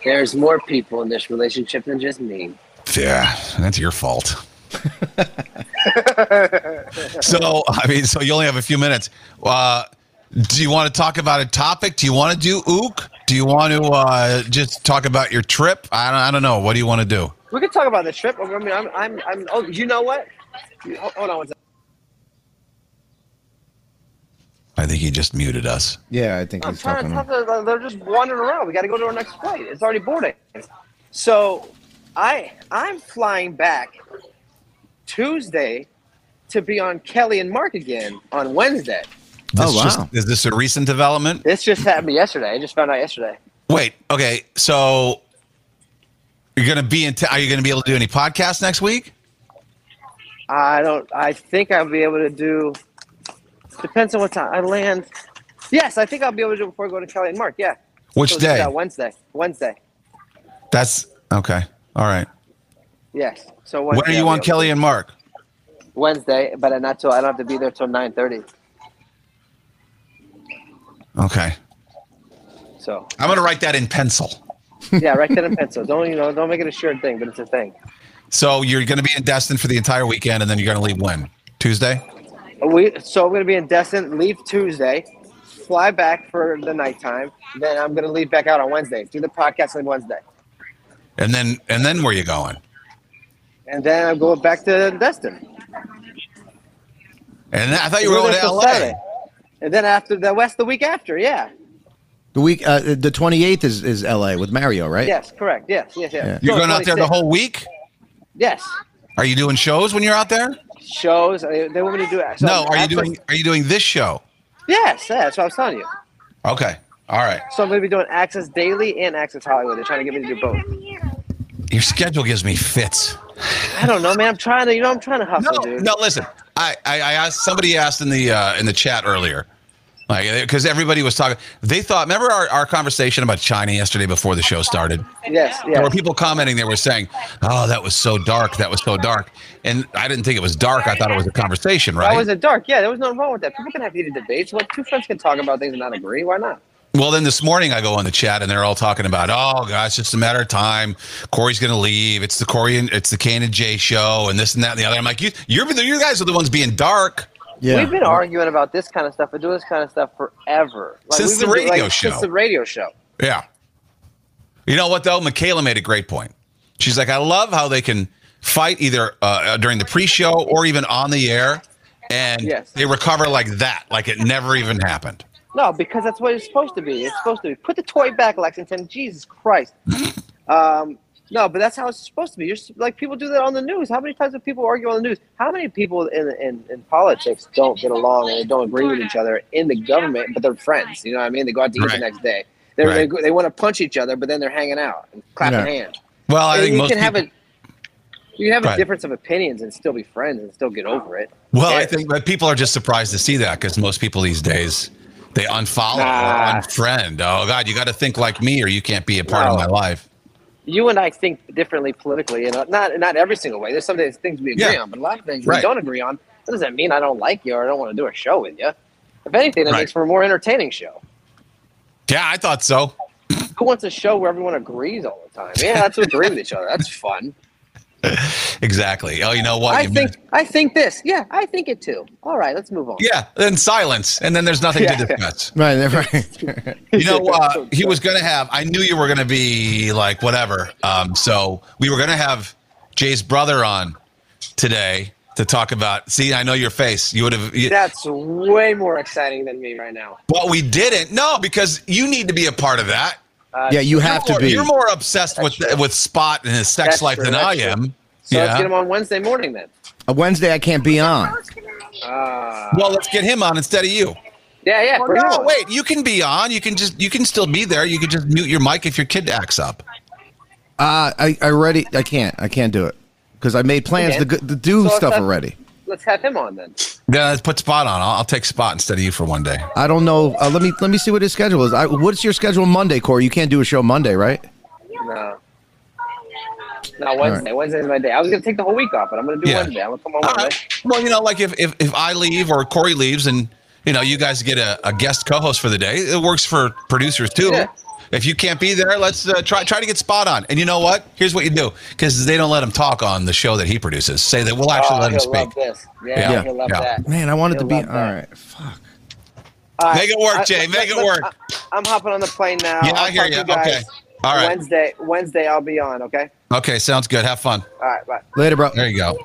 [SPEAKER 7] There's more people in this relationship than just me.
[SPEAKER 4] Yeah, that's your fault. so I mean, so you only have a few minutes. Uh, do you want to talk about a topic? Do you want to do ook? Do you want to uh, just talk about your trip? I don't, I don't know. What do you want to do?
[SPEAKER 7] We could talk about the trip. I mean, I'm, I'm, I'm. Oh, you know what? Hold hold on one second.
[SPEAKER 4] I think he just muted us.
[SPEAKER 5] Yeah, I think
[SPEAKER 7] I'm
[SPEAKER 5] he's
[SPEAKER 7] trying
[SPEAKER 5] talking.
[SPEAKER 7] to talk to They're just wandering around. We got to go to our next flight. It's already boarding. So, I I'm flying back Tuesday to be on Kelly and Mark again on Wednesday.
[SPEAKER 4] This
[SPEAKER 5] Oh, wow.
[SPEAKER 4] just- is this a recent development?
[SPEAKER 7] This just happened yesterday. I just found out yesterday.
[SPEAKER 4] Wait. Okay. So you're gonna be in. T- are you gonna be able to do any podcasts next week?
[SPEAKER 7] I don't. I think I'll be able to do. Depends on what time I land. Yes, I think I'll be able to do it before I go to Kelly and Mark. Yeah.
[SPEAKER 4] Which
[SPEAKER 7] So
[SPEAKER 4] day?
[SPEAKER 7] Wednesday. Wednesday.
[SPEAKER 4] That's okay. All right.
[SPEAKER 7] Yes. So
[SPEAKER 4] When are you on Kelly and Mark?
[SPEAKER 7] Wednesday, but not till I don't have to be there till nine thirty.
[SPEAKER 4] Okay.
[SPEAKER 7] So
[SPEAKER 4] I'm gonna write that in pencil.
[SPEAKER 7] yeah, write that in pencil. Don't you know? Don't make it a shirt thing, but it's a thing.
[SPEAKER 4] So you're gonna be in Destin for the entire weekend, and then you're gonna leave when? Tuesday.
[SPEAKER 7] We so I'm gonna be in Destin. Leave Tuesday, fly back for the nighttime. Then I'm gonna leave back out on Wednesday. Do the podcast on Wednesday,
[SPEAKER 4] And then and then where are you going?
[SPEAKER 7] And then I'm going back to Destin.
[SPEAKER 4] And I thought you were
[SPEAKER 7] We're
[SPEAKER 4] going to LA.
[SPEAKER 7] Saturday. And then after the West, the week after, yeah.
[SPEAKER 5] The week, uh, the 28th is, is LA with Mario, right?
[SPEAKER 7] Yes, correct. Yes, yes, yes.
[SPEAKER 5] Yeah.
[SPEAKER 4] You're
[SPEAKER 7] So
[SPEAKER 4] going out there the whole week?
[SPEAKER 7] Yes.
[SPEAKER 4] Are you doing shows when you're out there?
[SPEAKER 7] Shows. uh, They want me to do it. So
[SPEAKER 4] no. Are you doing Are you doing this show?
[SPEAKER 7] Yes, yeah, that's what I was telling you.
[SPEAKER 4] Okay. All right.
[SPEAKER 7] So I'm going to be doing Access Daily and Access Hollywood. They're trying to get me to do both.
[SPEAKER 4] Your schedule gives me fits.
[SPEAKER 7] I don't know, man. I'm trying to, you know, I'm trying to hustle,
[SPEAKER 4] No,
[SPEAKER 7] dude.
[SPEAKER 4] no. Listen, I, I, I asked somebody asked in the uh, in the chat earlier, like because everybody was talking. They thought. Remember our, our conversation about China yesterday before the show started.
[SPEAKER 7] Yes,
[SPEAKER 4] There were people commenting. They were saying, "Oh, that was so dark. That was so dark." And I didn't think it was dark. I thought it was a conversation,
[SPEAKER 7] That
[SPEAKER 4] right?
[SPEAKER 7] was a dark. Yeah, there was nothing wrong with that. People can have heated debates. What two friends can talk about things and not agree? Why not?
[SPEAKER 4] Well, then this morning I go on the chat and they're all talking about, oh gosh, it's just a matter of time. Corey's going to leave. It's the Corey and it's the Kane and Jay show and this and that and the other. I'm like, you, you're you guys are the ones being dark.
[SPEAKER 5] Yeah.
[SPEAKER 7] We've been arguing about this kind of stuff and doing this kind of stuff forever.
[SPEAKER 4] Since the
[SPEAKER 7] been doing-
[SPEAKER 4] radio
[SPEAKER 7] like,
[SPEAKER 4] show.
[SPEAKER 7] Since the radio show.
[SPEAKER 4] Yeah. You know what though? Michaela made a great point. She's like, I love how they can fight either uh, during the pre-show or even on the air, and
[SPEAKER 7] Yes.
[SPEAKER 4] they recover like that, like it never even happened.
[SPEAKER 7] No, because that's what it's supposed to be. It's supposed to be. Put the toy back, Lexington. Jesus Christ. Um, no, but that's how it's supposed to be. You're like people do that on the news. How many times do people argue on the news? How many people in in, in politics don't get along and don't agree with each other in the government, but they're friends? You know what I mean? They go out to eat
[SPEAKER 4] Right.
[SPEAKER 7] the next day. They're,
[SPEAKER 4] Right.
[SPEAKER 7] they they want to punch each other, but then they're hanging out and clapping
[SPEAKER 5] Yeah.
[SPEAKER 7] hands.
[SPEAKER 4] Well, I
[SPEAKER 7] And
[SPEAKER 4] think
[SPEAKER 7] you
[SPEAKER 4] most
[SPEAKER 7] can have a you can have
[SPEAKER 4] Right.
[SPEAKER 7] a difference of opinions and still be friends and still get over it.
[SPEAKER 4] well, I think that people are just surprised to see that because most people these days they unfollow
[SPEAKER 7] Nah.
[SPEAKER 4] or unfriend. Oh God, you got to think like me or you can't be a part of my life.
[SPEAKER 7] you and I think differently politically, and not not every single way. There's some things we agree
[SPEAKER 4] Yeah.
[SPEAKER 7] on, but a lot of things
[SPEAKER 4] Right.
[SPEAKER 7] we don't agree on. That doesn't mean I don't like you or I don't want to do a show with you. If anything, it
[SPEAKER 4] Right.
[SPEAKER 7] makes for a more entertaining show.
[SPEAKER 4] Yeah, I thought so.
[SPEAKER 7] Who wants a show where everyone agrees all the time? Yeah, that's agree with each other. That's fun.
[SPEAKER 4] Exactly. Oh, you know what?
[SPEAKER 7] I
[SPEAKER 4] You
[SPEAKER 7] think I think this. Yeah, I think it too. All right, let's move on.
[SPEAKER 4] Yeah, then silence, and then there's nothing
[SPEAKER 7] Yeah.
[SPEAKER 4] to discuss.
[SPEAKER 5] Right, right.
[SPEAKER 4] You know, uh, he was going to have. I knew you were going to be like whatever. Um, so we were going to have Jay's brother on today to talk about. See, I know your face. You would have. You,
[SPEAKER 7] That's way more exciting than me right now.
[SPEAKER 4] but we didn't. No, because you need to be a part of that.
[SPEAKER 7] Uh,
[SPEAKER 5] yeah, you have to
[SPEAKER 4] You're-
[SPEAKER 5] be.
[SPEAKER 4] You're more obsessed with
[SPEAKER 7] true.
[SPEAKER 4] with Spot and his sex
[SPEAKER 7] That's
[SPEAKER 4] life
[SPEAKER 7] true,
[SPEAKER 4] than
[SPEAKER 7] that's
[SPEAKER 4] I
[SPEAKER 7] true.
[SPEAKER 4] am.
[SPEAKER 7] So let's get him on Wednesday morning then.
[SPEAKER 5] A Wednesday I can't be on.
[SPEAKER 7] Uh,
[SPEAKER 4] Well, let's get him on instead of you.
[SPEAKER 7] yeah, yeah.
[SPEAKER 4] Well, no, wait. You can be on. You can just. You can still be there. You can just mute your mic if your kid acts up.
[SPEAKER 5] Uh, I I already I can't I can't do it because I made plans to, to do
[SPEAKER 7] So
[SPEAKER 5] stuff already.
[SPEAKER 7] Let's have him on then.
[SPEAKER 4] Yeah, let's put Spot on. I'll, I'll take Spot instead of you for one day.
[SPEAKER 5] I don't know. Uh, let me let me see what his schedule is. I, what's your schedule Monday, Corey? You can't do a show Monday, right?
[SPEAKER 7] No. No, Wednesday. Wednesday's my day. I was gonna take the whole week off, but I'm gonna do
[SPEAKER 4] Yeah.
[SPEAKER 7] Wednesday. I'm gonna come on
[SPEAKER 4] All
[SPEAKER 7] Wednesday.
[SPEAKER 4] right. Well, you know, like if, if, if I leave or Corey leaves and, you know, you guys get a, a guest co host for the day, it works for producers too.
[SPEAKER 7] Yeah.
[SPEAKER 4] If you can't be there, let's uh, try try to get Spot on. And you know what? Here's what you do because they don't let him talk on the show that he produces. Say that we'll actually
[SPEAKER 7] oh,
[SPEAKER 4] let him
[SPEAKER 7] he'll love
[SPEAKER 4] speak.
[SPEAKER 7] this. Yeah,
[SPEAKER 4] Yeah.
[SPEAKER 7] love
[SPEAKER 4] Yeah.
[SPEAKER 7] that.
[SPEAKER 5] Man, I wanted to
[SPEAKER 7] He'll
[SPEAKER 5] be.
[SPEAKER 7] love
[SPEAKER 5] All
[SPEAKER 7] that.
[SPEAKER 5] right, fuck.
[SPEAKER 7] All right.
[SPEAKER 4] Make it work, Jay.
[SPEAKER 7] let-
[SPEAKER 4] Make it work.
[SPEAKER 7] I, am hopping on the plane now.
[SPEAKER 4] Yeah,
[SPEAKER 7] I'll
[SPEAKER 4] I hear
[SPEAKER 7] talk
[SPEAKER 4] you.
[SPEAKER 7] guys
[SPEAKER 4] Okay. All right.
[SPEAKER 7] Wednesday. Wednesday, I'll be on. Okay.
[SPEAKER 4] Okay, sounds good. Have fun.
[SPEAKER 7] All right. Bye.
[SPEAKER 5] Later, bro.
[SPEAKER 4] There you go.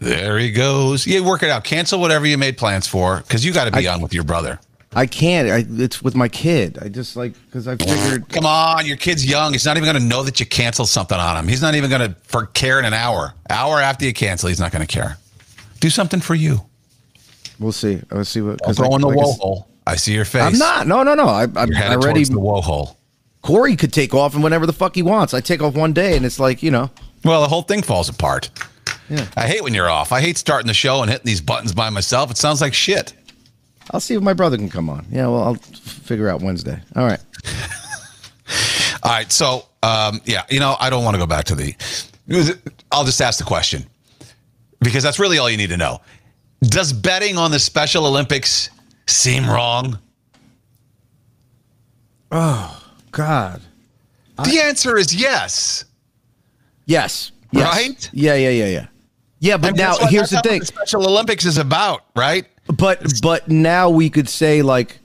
[SPEAKER 4] There he goes. Yeah, work it out. Cancel whatever you made plans for because you got to be on with your brother.
[SPEAKER 5] I can't. I, it's with my kid. I just like because I figured.
[SPEAKER 4] Come on, your kid's young. He's not even going to know that you canceled something on him. He's not even going to for care in an hour. Hour after you cancel, he's not going to care. Do something for you.
[SPEAKER 5] We'll see. We'll see what. 'cause
[SPEAKER 4] throw
[SPEAKER 5] like-
[SPEAKER 4] in the
[SPEAKER 5] like I
[SPEAKER 4] woe hole. I see your face.
[SPEAKER 5] I'm not. No, no, no. I, I'm already.
[SPEAKER 4] the woe hole.
[SPEAKER 5] Corey could take off and whenever the fuck he wants. I take off one day and it's like you know.
[SPEAKER 4] Well, the whole thing falls apart.
[SPEAKER 5] Yeah.
[SPEAKER 4] I hate when you're off. I hate starting the show and hitting these buttons by myself. It sounds like shit.
[SPEAKER 5] I'll see if my brother can come on. Yeah, well, I'll figure out Wednesday. All right.
[SPEAKER 4] All right. So, um, yeah, you know, I don't want to go back to the. I'll just ask the question because that's really all you need to know. Does betting on the Special Olympics seem wrong?
[SPEAKER 5] Oh, God.
[SPEAKER 4] The answer is yes.
[SPEAKER 5] Yes. Yes.
[SPEAKER 4] Right?
[SPEAKER 5] Yeah, yeah, yeah, yeah. Yeah, but
[SPEAKER 4] And
[SPEAKER 5] now
[SPEAKER 4] that's what-
[SPEAKER 5] here's
[SPEAKER 4] that's
[SPEAKER 5] the thing.
[SPEAKER 4] what the Special Olympics is about, right?
[SPEAKER 5] But but now we could say like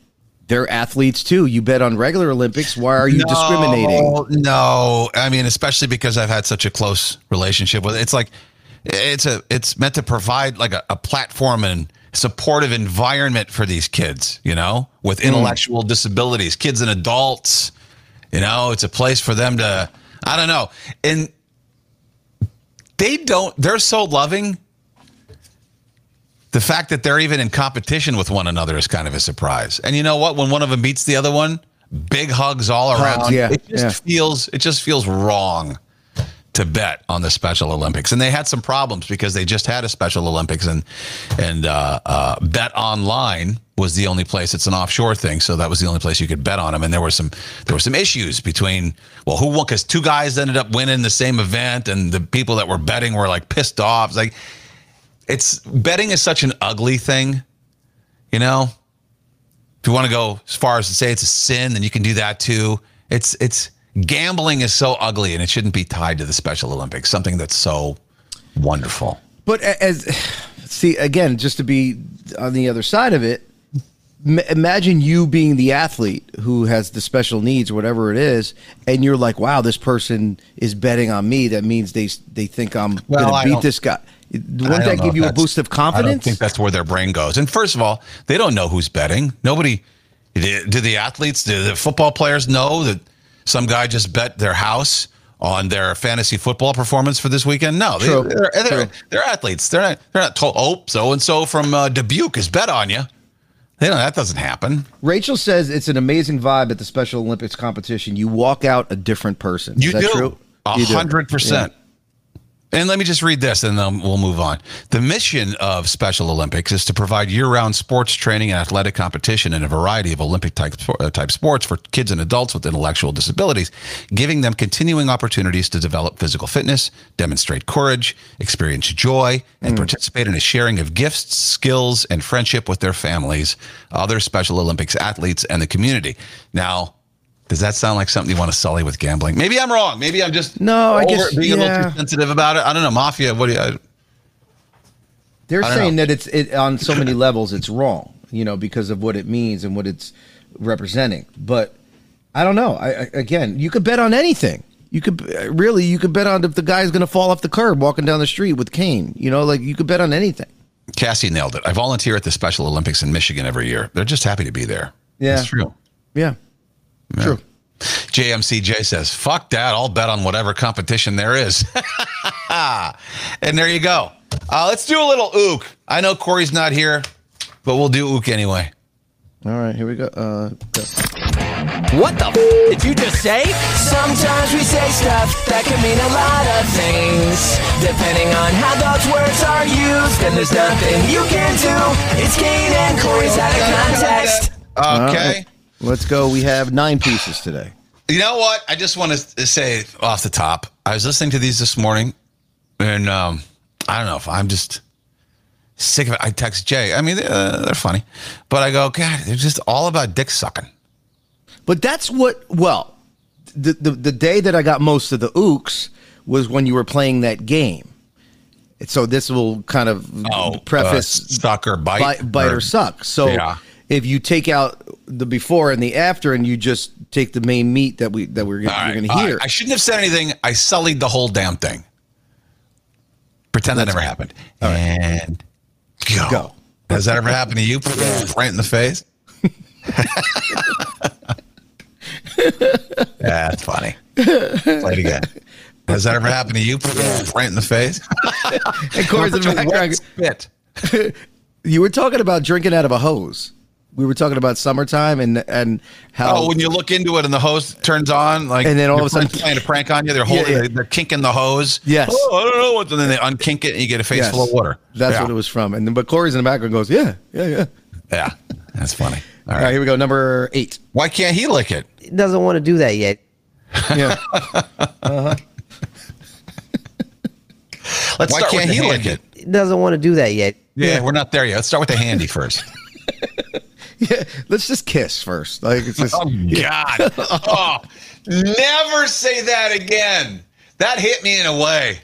[SPEAKER 5] they're athletes too. You bet on regular Olympics. Why are you discriminating?
[SPEAKER 4] No, I mean, especially because I've had such a close relationship with it. It's like it's a it's meant to provide like a, a platform and supportive environment for these kids, you know, with
[SPEAKER 5] Hmm.
[SPEAKER 4] intellectual disabilities, kids and adults. You know, it's a place for them to I don't know. And they don't they're so loving. The fact that they're even in competition with one another is kind of a surprise. And you know what? When one of them beats the other one, big hugs all around.
[SPEAKER 5] yeah,
[SPEAKER 4] it just
[SPEAKER 5] yeah.
[SPEAKER 4] feels it just feels wrong to bet on the Special Olympics. And they had some problems because they just had a Special Olympics and and uh, uh, Bet Online was the only place. It's an offshore thing, so that was the only place you could bet on them. And there were some there were some issues between well, who won? Because two guys ended up winning the same event, and the people that were betting were like pissed off. It's like it's betting is such an ugly thing, you know. If you want to go as far as to say it's a sin, then you can do that too. It's it's gambling is so ugly, and it shouldn't be tied to the Special Olympics. Something that's so wonderful.
[SPEAKER 5] But as see again, just to be on the other side of it, m- imagine you being the athlete who has the special needs whatever it is, and you're like, "Wow, this person is betting on me. That means they they think I'm
[SPEAKER 4] Well,
[SPEAKER 5] going to beat this guy." Wouldn't that give you a boost of confidence?
[SPEAKER 4] I don't think that's where their brain goes. And first of all, they don't know who's betting. Nobody. Do the athletes, do the football players know that some guy just bet their house on their fantasy football performance for this weekend? No, they,
[SPEAKER 5] True.
[SPEAKER 4] they're, they're,
[SPEAKER 5] True.
[SPEAKER 4] they're athletes. They're not. They're not told. Oh, so and so from uh, Dubuque is bet on you. They know that doesn't happen.
[SPEAKER 5] Rachel says it's an amazing vibe at the Special Olympics competition. You walk out a different person.
[SPEAKER 4] You
[SPEAKER 5] Is that
[SPEAKER 4] do.
[SPEAKER 5] true?
[SPEAKER 4] A hundred percent. And let me just read this and then we'll move on. The mission of Special Olympics is to provide year round sports training and athletic competition in a variety of Olympic type, uh, type sports for kids and adults with intellectual disabilities, giving them continuing opportunities to develop physical fitness, demonstrate courage, experience joy, and participate in a sharing of gifts, skills, and friendship with their families, other Special Olympics athletes, and the community. Now, does that sound like something you want to sully with gambling? Maybe I'm wrong. Maybe I'm just
[SPEAKER 5] No, I guess-
[SPEAKER 4] being a little too sensitive about it. I don't know. Mafia. What do you? I,
[SPEAKER 5] They're
[SPEAKER 4] I
[SPEAKER 5] saying
[SPEAKER 4] know.
[SPEAKER 5] that it's it on so many levels it's wrong, you know, because of what it means and what it's representing. But I don't know. I, I again, you could bet on anything. You could uh, really, you could bet on if the guy's going to fall off the curb walking down the street with Kane. You know, like you could bet on anything.
[SPEAKER 4] Cassie nailed it. I volunteer at the Special Olympics in Michigan every year. They're just happy to be there.
[SPEAKER 5] Yeah.
[SPEAKER 4] it's true.
[SPEAKER 5] Yeah, true.
[SPEAKER 4] JMCJ says, "Fuck that! I'll bet on whatever competition there is." and there you go. Uh, let's do a little ook. I know Corey's not here, but we'll do ook anyway.
[SPEAKER 5] All right, here we go. Uh, go.
[SPEAKER 2] What the f- did you just say?
[SPEAKER 9] Sometimes we say stuff that can mean a lot of things. Depending on how those words are used, and there's nothing you can do. It's Kane and Corey's out of context.
[SPEAKER 5] All
[SPEAKER 4] Okay.
[SPEAKER 5] Let's go. We have nine pieces today.
[SPEAKER 4] You know what? I just want to say off the top. I was listening to these this morning, and um, I don't know if I'm just sick of it. I text Jay. I mean, uh, they're funny, but I go, God, they're just all about dick sucking.
[SPEAKER 5] But that's what. Well, the the, the day that I got most of the ooks was when you were playing that game. So this will kind of
[SPEAKER 4] Oh,
[SPEAKER 5] preface
[SPEAKER 4] uh, suck or bite,
[SPEAKER 5] bite, bite or, suck. So
[SPEAKER 4] Yeah.
[SPEAKER 5] If you take out the before and the after, and you just take the main meat that we that we're gonna,
[SPEAKER 4] All
[SPEAKER 5] you're going to hear,
[SPEAKER 4] right. I shouldn't have said anything. I sullied the whole damn thing. Pretend that never happened. And go.
[SPEAKER 5] Go.
[SPEAKER 4] Has that ever happened to you? right in the face. That's funny. Play it again. Has that ever happened to you? right in the face.
[SPEAKER 5] and Corey's in the
[SPEAKER 4] a wet
[SPEAKER 5] background.
[SPEAKER 4] spit.
[SPEAKER 5] You were talking about drinking out of a hose. We were talking about summertime and and how
[SPEAKER 4] Oh, when you look into it and the hose turns on, like,
[SPEAKER 5] And then all of a sudden-
[SPEAKER 4] friend's playing a prank on you. They're holding,
[SPEAKER 5] Yeah, yeah.
[SPEAKER 4] they're kinking the hose.
[SPEAKER 5] Yes.
[SPEAKER 4] Oh, I don't know what. And then they unkink it and you get a face
[SPEAKER 5] Yes.
[SPEAKER 4] full of water.
[SPEAKER 5] That's
[SPEAKER 4] Yeah.
[SPEAKER 5] what it was from. And then, but Corey's in the background goes, yeah, yeah, yeah.
[SPEAKER 4] Yeah, that's funny. All
[SPEAKER 5] All
[SPEAKER 4] right.
[SPEAKER 5] right, here we go. Number eight.
[SPEAKER 4] Why can't he lick it?
[SPEAKER 9] he Doesn't want to do that yet.
[SPEAKER 5] Yeah. uh-huh.
[SPEAKER 4] Let's
[SPEAKER 9] Why
[SPEAKER 4] start
[SPEAKER 9] can't
[SPEAKER 4] with the
[SPEAKER 9] he lick it he Doesn't want to do that yet.
[SPEAKER 4] yeah, Yeah, we're not there yet. Let's start with the handy first.
[SPEAKER 5] yeah. Let's just kiss first. Like it's just.
[SPEAKER 4] oh God! Oh, never say that again. That hit me in a way.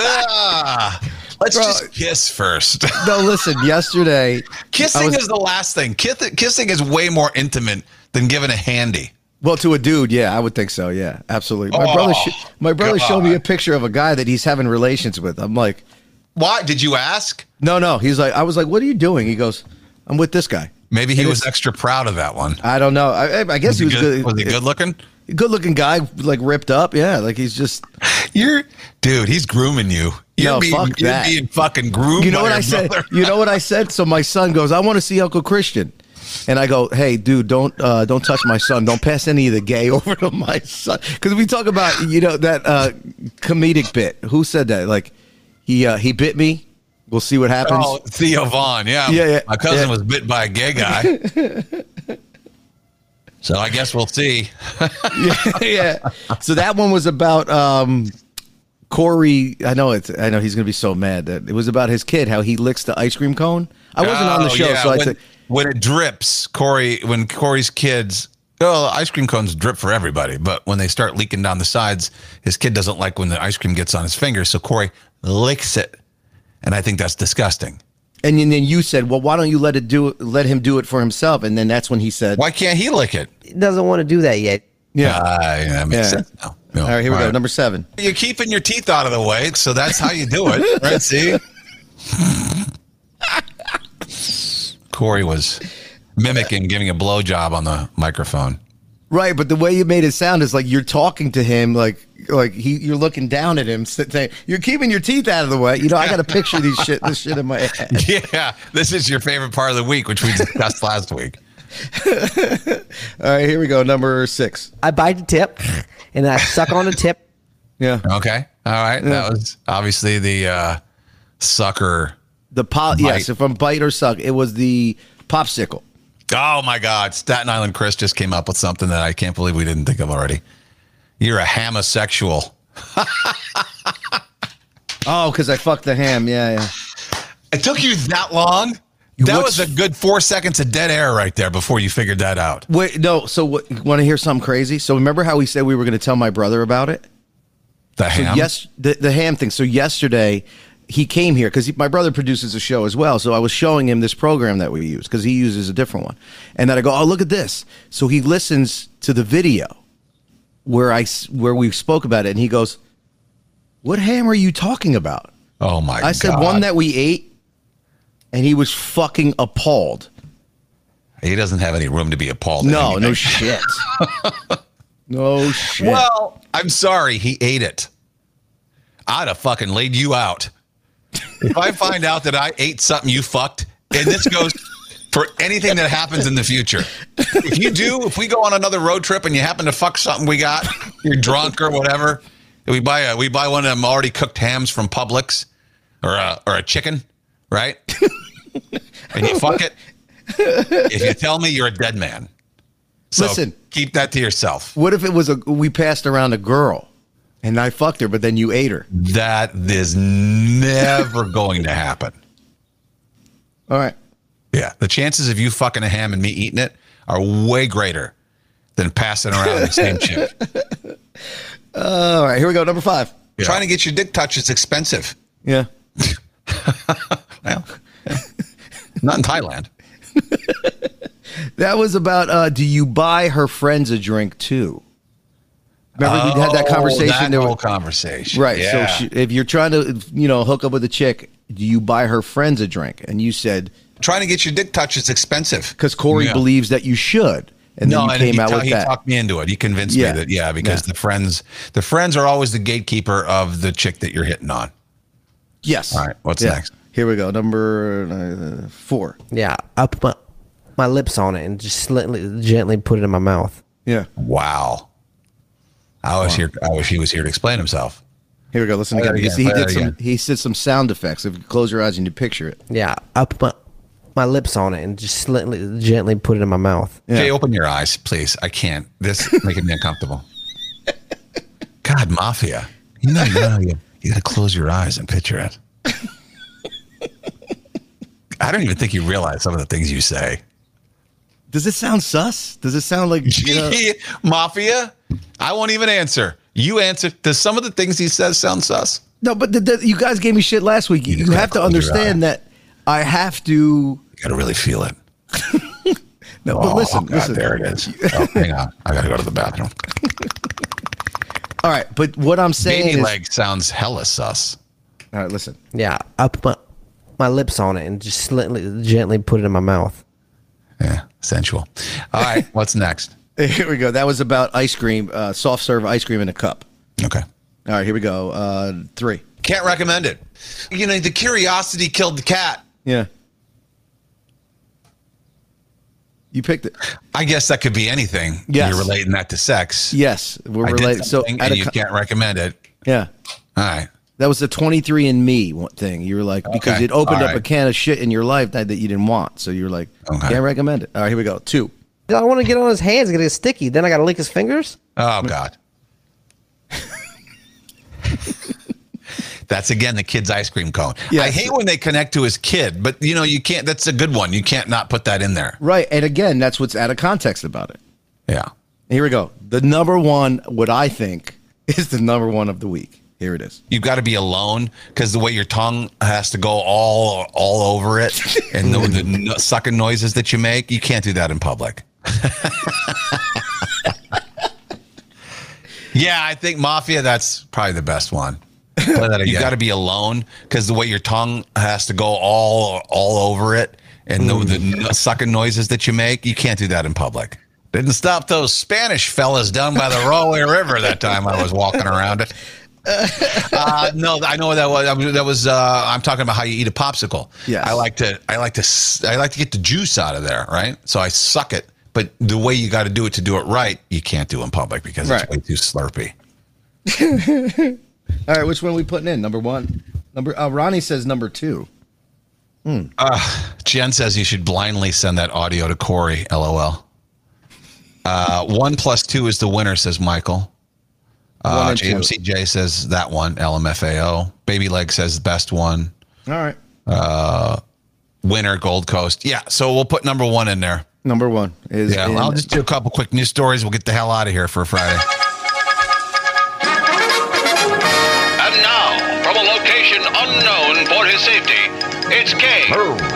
[SPEAKER 4] ah, let's
[SPEAKER 5] Bro.
[SPEAKER 4] just kiss first.
[SPEAKER 5] No, listen. Yesterday,
[SPEAKER 4] Kissing
[SPEAKER 5] was-
[SPEAKER 4] is the last thing. Kiss, kissing is way more intimate than giving a handy.
[SPEAKER 5] Well, to a dude, yeah, I would think so. Yeah, absolutely. My
[SPEAKER 4] Oh,
[SPEAKER 5] brother, sh- my brother showed me a picture of a guy that he's having relations with. I'm like,
[SPEAKER 4] Why did you ask?
[SPEAKER 5] no, no. He's like, I was like, what are you doing? He goes, I'm with this guy.
[SPEAKER 4] Maybe he
[SPEAKER 5] And
[SPEAKER 4] was extra proud of that one.
[SPEAKER 5] I don't know. I, I- guess he was good.
[SPEAKER 4] Was he good looking?
[SPEAKER 5] Good looking guy, like ripped up. Yeah, like he's just.
[SPEAKER 4] You're, dude. He's grooming you. You're
[SPEAKER 5] No,
[SPEAKER 4] being,
[SPEAKER 5] fuck
[SPEAKER 4] you're
[SPEAKER 5] that.
[SPEAKER 4] being fucking groomed.
[SPEAKER 5] You know what I said?
[SPEAKER 4] brother.
[SPEAKER 5] You know what I said? So my son goes, I want to see Uncle Christian. And I go, hey, dude, don't uh, don't touch my son. Don't pass any of the gay over to my son. Because we talk about, you know, that uh, comedic bit. Who said that? Like, he uh, he bit me. We'll see what happens.
[SPEAKER 4] Oh, Theo Von. Yeah.
[SPEAKER 5] Yeah, yeah,
[SPEAKER 4] My cousin
[SPEAKER 5] yeah.
[SPEAKER 4] was bit by a gay guy. so I guess we'll see.
[SPEAKER 5] yeah, yeah. So that one was about um, Corey. I know it's. I know he's gonna be so mad that it was about his kid how he licks the ice cream cone. I wasn't on the
[SPEAKER 4] Oh,
[SPEAKER 5] show,
[SPEAKER 4] yeah,
[SPEAKER 5] so I said,
[SPEAKER 4] when it drips, Corey, when Corey's kids, well, ice cream cones drip for everybody, but when they start leaking down the sides, his kid doesn't like when the ice cream gets on his fingers. So Corey licks it. And I think that's disgusting.
[SPEAKER 5] and then then you said, well, why don't you let it do let him do it for himself? And then that's when he said,
[SPEAKER 4] Why can't he lick it?
[SPEAKER 9] He doesn't want to do that yet.
[SPEAKER 5] Yeah.
[SPEAKER 4] Uh, yeah, that makes
[SPEAKER 5] Yeah.
[SPEAKER 4] sense now. No.
[SPEAKER 5] All right, here we
[SPEAKER 4] All
[SPEAKER 5] go.
[SPEAKER 4] right.
[SPEAKER 5] Number seven.
[SPEAKER 4] You're keeping your teeth out of the way, so that's how you do it. right? See? Corey was mimicking giving a blowjob on the microphone.
[SPEAKER 5] Right, but the way you made it sound is like you're talking to him, like like he you're looking down at him, saying you're keeping your teeth out of the way. You know, I got to picture these shit, this shit in my head.
[SPEAKER 4] Yeah, this is your favorite part of the week, which we discussed last week.
[SPEAKER 5] All right, here we go. Number six.
[SPEAKER 10] I bite the tip, and I suck on the tip.
[SPEAKER 5] Yeah,
[SPEAKER 4] Okay, all right. That was obviously the uh, sucker.
[SPEAKER 5] the pop. Yes, if I'm bite or suck, it was the popsicle.
[SPEAKER 4] Oh my God, Staten Island Chris just came up with something that I can't believe we didn't think of already. You're a homosexual.
[SPEAKER 5] Oh, because I fucked the ham. Yeah, yeah.
[SPEAKER 4] It took you that long. That was a good four seconds of dead air right there before you figured that out.
[SPEAKER 5] Wait, no. So, what? Want to hear something crazy? So, remember how we said we were going to tell my brother about it?
[SPEAKER 4] The
[SPEAKER 5] So
[SPEAKER 4] ham.
[SPEAKER 5] yes, the the ham thing. So yesterday, he came here because my brother produces a show as well. So I was showing him this program that we use because he uses a different one, and then I go, "Oh, look at this!" So he listens to the video where I where we spoke about it, and he goes, "What ham are you talking about?"
[SPEAKER 4] Oh my God.
[SPEAKER 5] I said,
[SPEAKER 4] God.
[SPEAKER 5] "One that we ate," and he was fucking appalled.
[SPEAKER 4] he doesn't have any room to be appalled.
[SPEAKER 5] No, no shit. no shit.
[SPEAKER 4] Well, I'm sorry, he ate it. I'd have fucking laid you out. If I find out that I ate something you fucked, and this goes for anything that happens in the future. If you do, if we go on another road trip and you happen to fuck something we got, you're drunk or whatever, we buy a we buy one of them already cooked hams from Publix or a, or a chicken, right? and you fuck it. If you tell me you're a dead man. So
[SPEAKER 5] Listen.
[SPEAKER 4] keep that to yourself.
[SPEAKER 5] what if it was a we passed around a girl, and I fucked her, but then you ate her?
[SPEAKER 4] That is never going to happen.
[SPEAKER 5] All right.
[SPEAKER 4] Yeah. The chances of you fucking a ham and me eating it are way greater than passing around the same chick.
[SPEAKER 5] All right, here we go. Number five.
[SPEAKER 4] Trying to get your dick touched is expensive.
[SPEAKER 5] Yeah.
[SPEAKER 4] Well, not in Thailand.
[SPEAKER 5] That was about uh, do you buy her friends a drink too? Remember we had that
[SPEAKER 4] Oh,
[SPEAKER 5] conversation
[SPEAKER 4] That
[SPEAKER 5] there.
[SPEAKER 4] whole conversation.
[SPEAKER 5] right.
[SPEAKER 4] Yeah.
[SPEAKER 5] So she, if you're trying to, you know, hook up with a chick, do you buy her friends a drink? And you said
[SPEAKER 4] Trying to get your dick touched is expensive.
[SPEAKER 5] because Corey
[SPEAKER 4] Yeah.
[SPEAKER 5] believes that you should, and then
[SPEAKER 4] no,
[SPEAKER 5] you
[SPEAKER 4] and
[SPEAKER 5] came
[SPEAKER 4] he,
[SPEAKER 5] out
[SPEAKER 4] ta-
[SPEAKER 5] with
[SPEAKER 4] he
[SPEAKER 5] that.
[SPEAKER 4] He talked me into it. He convinced
[SPEAKER 5] Yeah.
[SPEAKER 4] me that yeah, because
[SPEAKER 5] Yeah.
[SPEAKER 4] the friends, the friends are always the gatekeeper of the chick that you're hitting on.
[SPEAKER 5] yes.
[SPEAKER 4] All right, what's
[SPEAKER 5] Yeah.
[SPEAKER 4] next?
[SPEAKER 5] Here we go. Number uh, four.
[SPEAKER 10] Yeah, I put my, my lips on it and just slightly, gently put it in my mouth.
[SPEAKER 5] Yeah.
[SPEAKER 4] Wow. I was here. I wish he was here to explain himself.
[SPEAKER 5] Here we go. Listen
[SPEAKER 4] Play
[SPEAKER 5] again.
[SPEAKER 4] that again,
[SPEAKER 5] he did some.
[SPEAKER 4] again.
[SPEAKER 5] He said some sound effects. If you close your eyes and you picture it.
[SPEAKER 10] Yeah, I put my, my lips on it and just slightly, gently put it in my mouth.
[SPEAKER 5] Yeah.
[SPEAKER 4] Jay, open your eyes, please. I can't. This is making me uncomfortable. God, mafia. You know, you, know, you, you got to close your eyes and picture it. I don't even think you realize some of the things you say.
[SPEAKER 5] Does it sound sus? Does it sound like you know,
[SPEAKER 4] mafia? I won't even answer. You answer. Does some of the things he says sound sus?
[SPEAKER 5] No, but the, the, you guys gave me shit last week. You,
[SPEAKER 4] just
[SPEAKER 5] have to
[SPEAKER 4] gotta close your
[SPEAKER 5] understand that I have to.
[SPEAKER 4] You got to really feel it.
[SPEAKER 5] No,
[SPEAKER 4] Oh,
[SPEAKER 5] but listen, oh,
[SPEAKER 4] God,
[SPEAKER 5] listen.
[SPEAKER 4] there it is. Oh, hang on. I got to go to the bathroom.
[SPEAKER 5] All right, but what I'm saying
[SPEAKER 4] Baby
[SPEAKER 5] is,
[SPEAKER 4] leg sounds hella sus.
[SPEAKER 5] all right, listen.
[SPEAKER 10] Yeah, I put my, my lips on it and just slightly, gently put it in my mouth.
[SPEAKER 4] Yeah, sensual. All right, what's next?
[SPEAKER 5] Here we go. That was about ice cream, uh, soft serve ice cream in a cup.
[SPEAKER 4] Okay.
[SPEAKER 5] All right, here we go. Uh, three.
[SPEAKER 4] Can't recommend it. You know, the curiosity killed the cat.
[SPEAKER 5] Yeah. You picked it.
[SPEAKER 4] I guess that could be anything.
[SPEAKER 5] Yes.
[SPEAKER 4] You're relating that to sex.
[SPEAKER 5] Yes, we're
[SPEAKER 4] I did
[SPEAKER 5] related. So, at
[SPEAKER 4] and
[SPEAKER 5] a
[SPEAKER 4] you
[SPEAKER 5] co-
[SPEAKER 4] can't recommend it.
[SPEAKER 5] yeah,
[SPEAKER 4] All right.
[SPEAKER 5] That was the 23 and Me thing. You were like because
[SPEAKER 4] Okay,
[SPEAKER 5] it opened
[SPEAKER 4] all
[SPEAKER 5] up a can of shit in your life that, that you didn't want. So you're like,
[SPEAKER 4] Okay.
[SPEAKER 5] can't recommend it. All right, here we go. Two.
[SPEAKER 10] I want to get on his hands, it's gonna get sticky. Then I got to lick his fingers.
[SPEAKER 4] Oh God. That's again the kid's ice cream cone. Yeah,
[SPEAKER 5] I
[SPEAKER 4] hate when they connect to his kid, but you know you can't. That's a good one. You can't not put that in there.
[SPEAKER 5] Right, and again, that's what's out of context about it.
[SPEAKER 4] Yeah.
[SPEAKER 5] Here we go. The number one, what I think is the number one of the week. Here it is.
[SPEAKER 4] You've got to be alone because the way your tongue has to go all all over it, and the, the sucking noises that you make, you can't do that in public. yeah, I think mafia. That's probably the best one.
[SPEAKER 5] Play that
[SPEAKER 4] You got to be alone because the way your tongue has to go all all over it, and the, the sucking noises that you make, you can't do that in public. Didn't stop those Spanish fellas down by the Rahway River that time I was walking around it. Uh, no, I know what that was. I was- That was. Uh, I'm talking about how you eat a popsicle.
[SPEAKER 5] Yeah.
[SPEAKER 4] I like to. I like to. I like to get the juice out of there, right? So I suck it. But the way you got to do it to do it right, you can't do in public because
[SPEAKER 5] Right.
[SPEAKER 4] it's way too slurpy.
[SPEAKER 5] All right, which one are we putting in? Number one. Number. Uh, Ronnie says number two.
[SPEAKER 4] Jen says you should blindly send that audio to Corey. LOL. Uh, one plus two is the winner, says Michael.
[SPEAKER 5] One
[SPEAKER 4] Uh. JMCJ says that one. LMFAO. Baby Leg says the best one.
[SPEAKER 5] All right.
[SPEAKER 4] Uh, Winner, Gold Coast. Yeah, so we'll put number one in there.
[SPEAKER 5] Number one is.
[SPEAKER 4] Yeah,
[SPEAKER 5] in-
[SPEAKER 4] I'll just do a couple quick news stories. We'll get the hell out of here for Friday.
[SPEAKER 11] And now, from a location unknown for his safety, it's Kay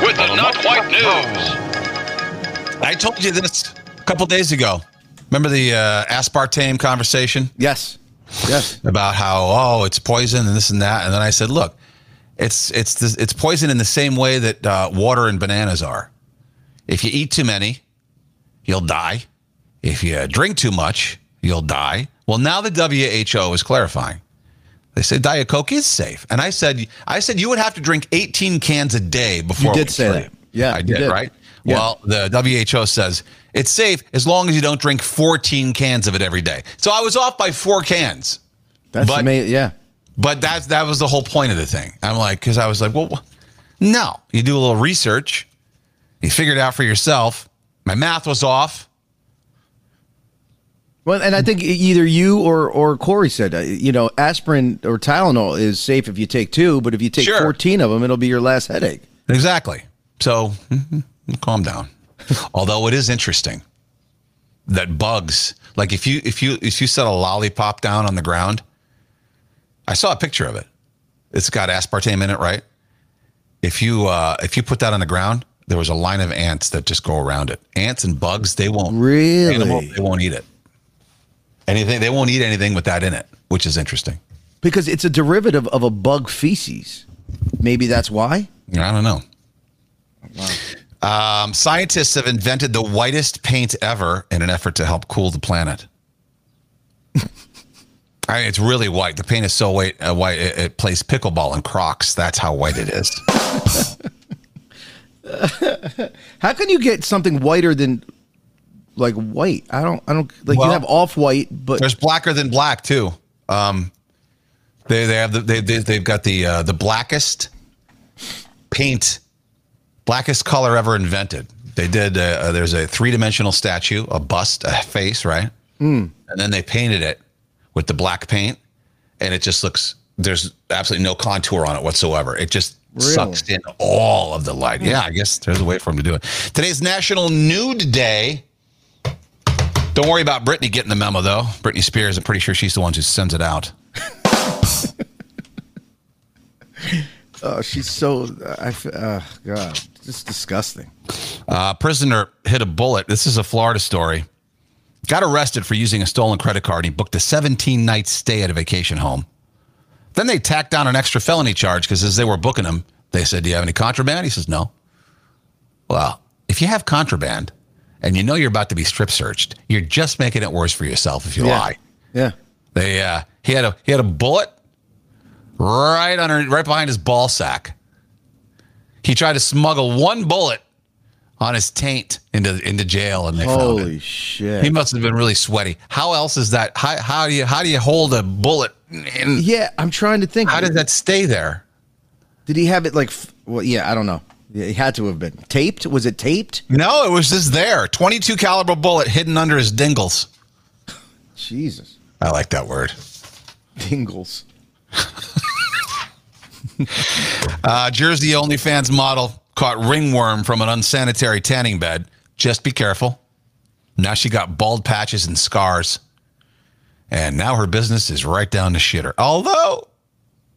[SPEAKER 11] with the Not White News.
[SPEAKER 4] I told you this a couple days ago. Remember the uh, aspartame conversation
[SPEAKER 5] yes. Yes.
[SPEAKER 4] about how oh it's poison and this and that, and then I said, look, it's it's this, it's poison in the same way that uh, water and bananas are. If you eat too many, you'll die. If you drink too much, you'll die. Well, now the WHO is clarifying. They said Diet Coke is safe, and I said I said you would have to drink 18 cans a day before.
[SPEAKER 5] You did say that. Yeah,
[SPEAKER 4] I did,
[SPEAKER 5] did.
[SPEAKER 4] right?
[SPEAKER 5] Yeah.
[SPEAKER 4] Well, the WHO says it's safe as long as you don't drink 14 cans of it every day. So I was off by four cans.
[SPEAKER 5] That's
[SPEAKER 4] But-
[SPEAKER 5] amazing. Yeah.
[SPEAKER 4] But that's that was the whole point of the thing. I'm like, because I was like, well, no. You do a little research, you figure it out for yourself. My math was off.
[SPEAKER 5] Well, and I think either you or or Corey said, uh, you know, aspirin or Tylenol is safe if you take two, but if you take
[SPEAKER 4] Sure.
[SPEAKER 5] 14 of them, it'll be your last headache.
[SPEAKER 4] Exactly. So mhm, calm down. Although it is interesting that bugs, like if you if you if you set a lollipop down on the ground, I saw a picture of it. It's got aspartame in it, right? If you uh, if you put that on the ground, there was a line of ants that just go around it. Ants and bugs, they won't
[SPEAKER 5] Really?
[SPEAKER 4] animal, they won't eat it. Anything they won't eat anything with that in it, which is interesting.
[SPEAKER 5] Because it's a derivative of a bug feces. Maybe that's why.
[SPEAKER 4] I don't know. Um, scientists have invented the whitest paint ever in an effort to help cool the planet. I mean, it's really white. The paint is so white. Uh, white it, it plays pickleball in Crocs. That's how white it is.
[SPEAKER 5] How can you get something whiter than like white? I don't. I don't like.
[SPEAKER 4] Well,
[SPEAKER 5] you have off white, but
[SPEAKER 4] There's blacker than black too. Um, they they have the, they, they they've got the uh, the blackest paint, blackest color ever invented. They did. Uh, uh, there's a three dimensional statue, a bust, a face, right? And then they painted it with the black paint, and it just looks. There's absolutely no contour on it whatsoever. It just
[SPEAKER 5] Really?
[SPEAKER 4] sucks in all of the light. Yeah, I guess there's a way for them to do it. Today's National Nude Day. Don't worry about Britney getting the memo, though. Britney Spears, I'm pretty sure she's the one who sends it out.
[SPEAKER 5] oh, she's so. I, Uh, God, just disgusting.
[SPEAKER 4] Uh, prisoner hit a bullet. This is a Florida story. Got arrested for using a stolen credit card. He booked a 17 night stay at a vacation home. Then they tacked on an extra felony charge because as they were booking him, they said, Do you have any contraband? He says, No. Well, if you have contraband and you know you're about to be strip searched, you're just making it worse for yourself if you
[SPEAKER 5] Yeah.
[SPEAKER 4] lie.
[SPEAKER 5] Yeah.
[SPEAKER 4] They uh, he had a he had a bullet right under right behind his ball sack. He tried to smuggle one bullet on his taint into into jail, and they found
[SPEAKER 5] Holy
[SPEAKER 4] it.
[SPEAKER 5] shit.
[SPEAKER 4] He must have been really sweaty. How else is that? How, how do you how do you hold a bullet? In,
[SPEAKER 5] yeah, I'm trying to think.
[SPEAKER 4] how does that stay there?
[SPEAKER 5] Did he have it like? Well, yeah, I don't know. Yeah, he had to have been taped. Was it taped?
[SPEAKER 4] No, it was just there. 22 caliber bullet hidden under his dingles.
[SPEAKER 5] Jesus,
[SPEAKER 4] I like that word.
[SPEAKER 5] dingles.
[SPEAKER 4] Uh, Jersey OnlyFans model caught ringworm from an unsanitary tanning bed. Just be careful. Now she got bald patches and scars. And now her business is right down the shitter. Although,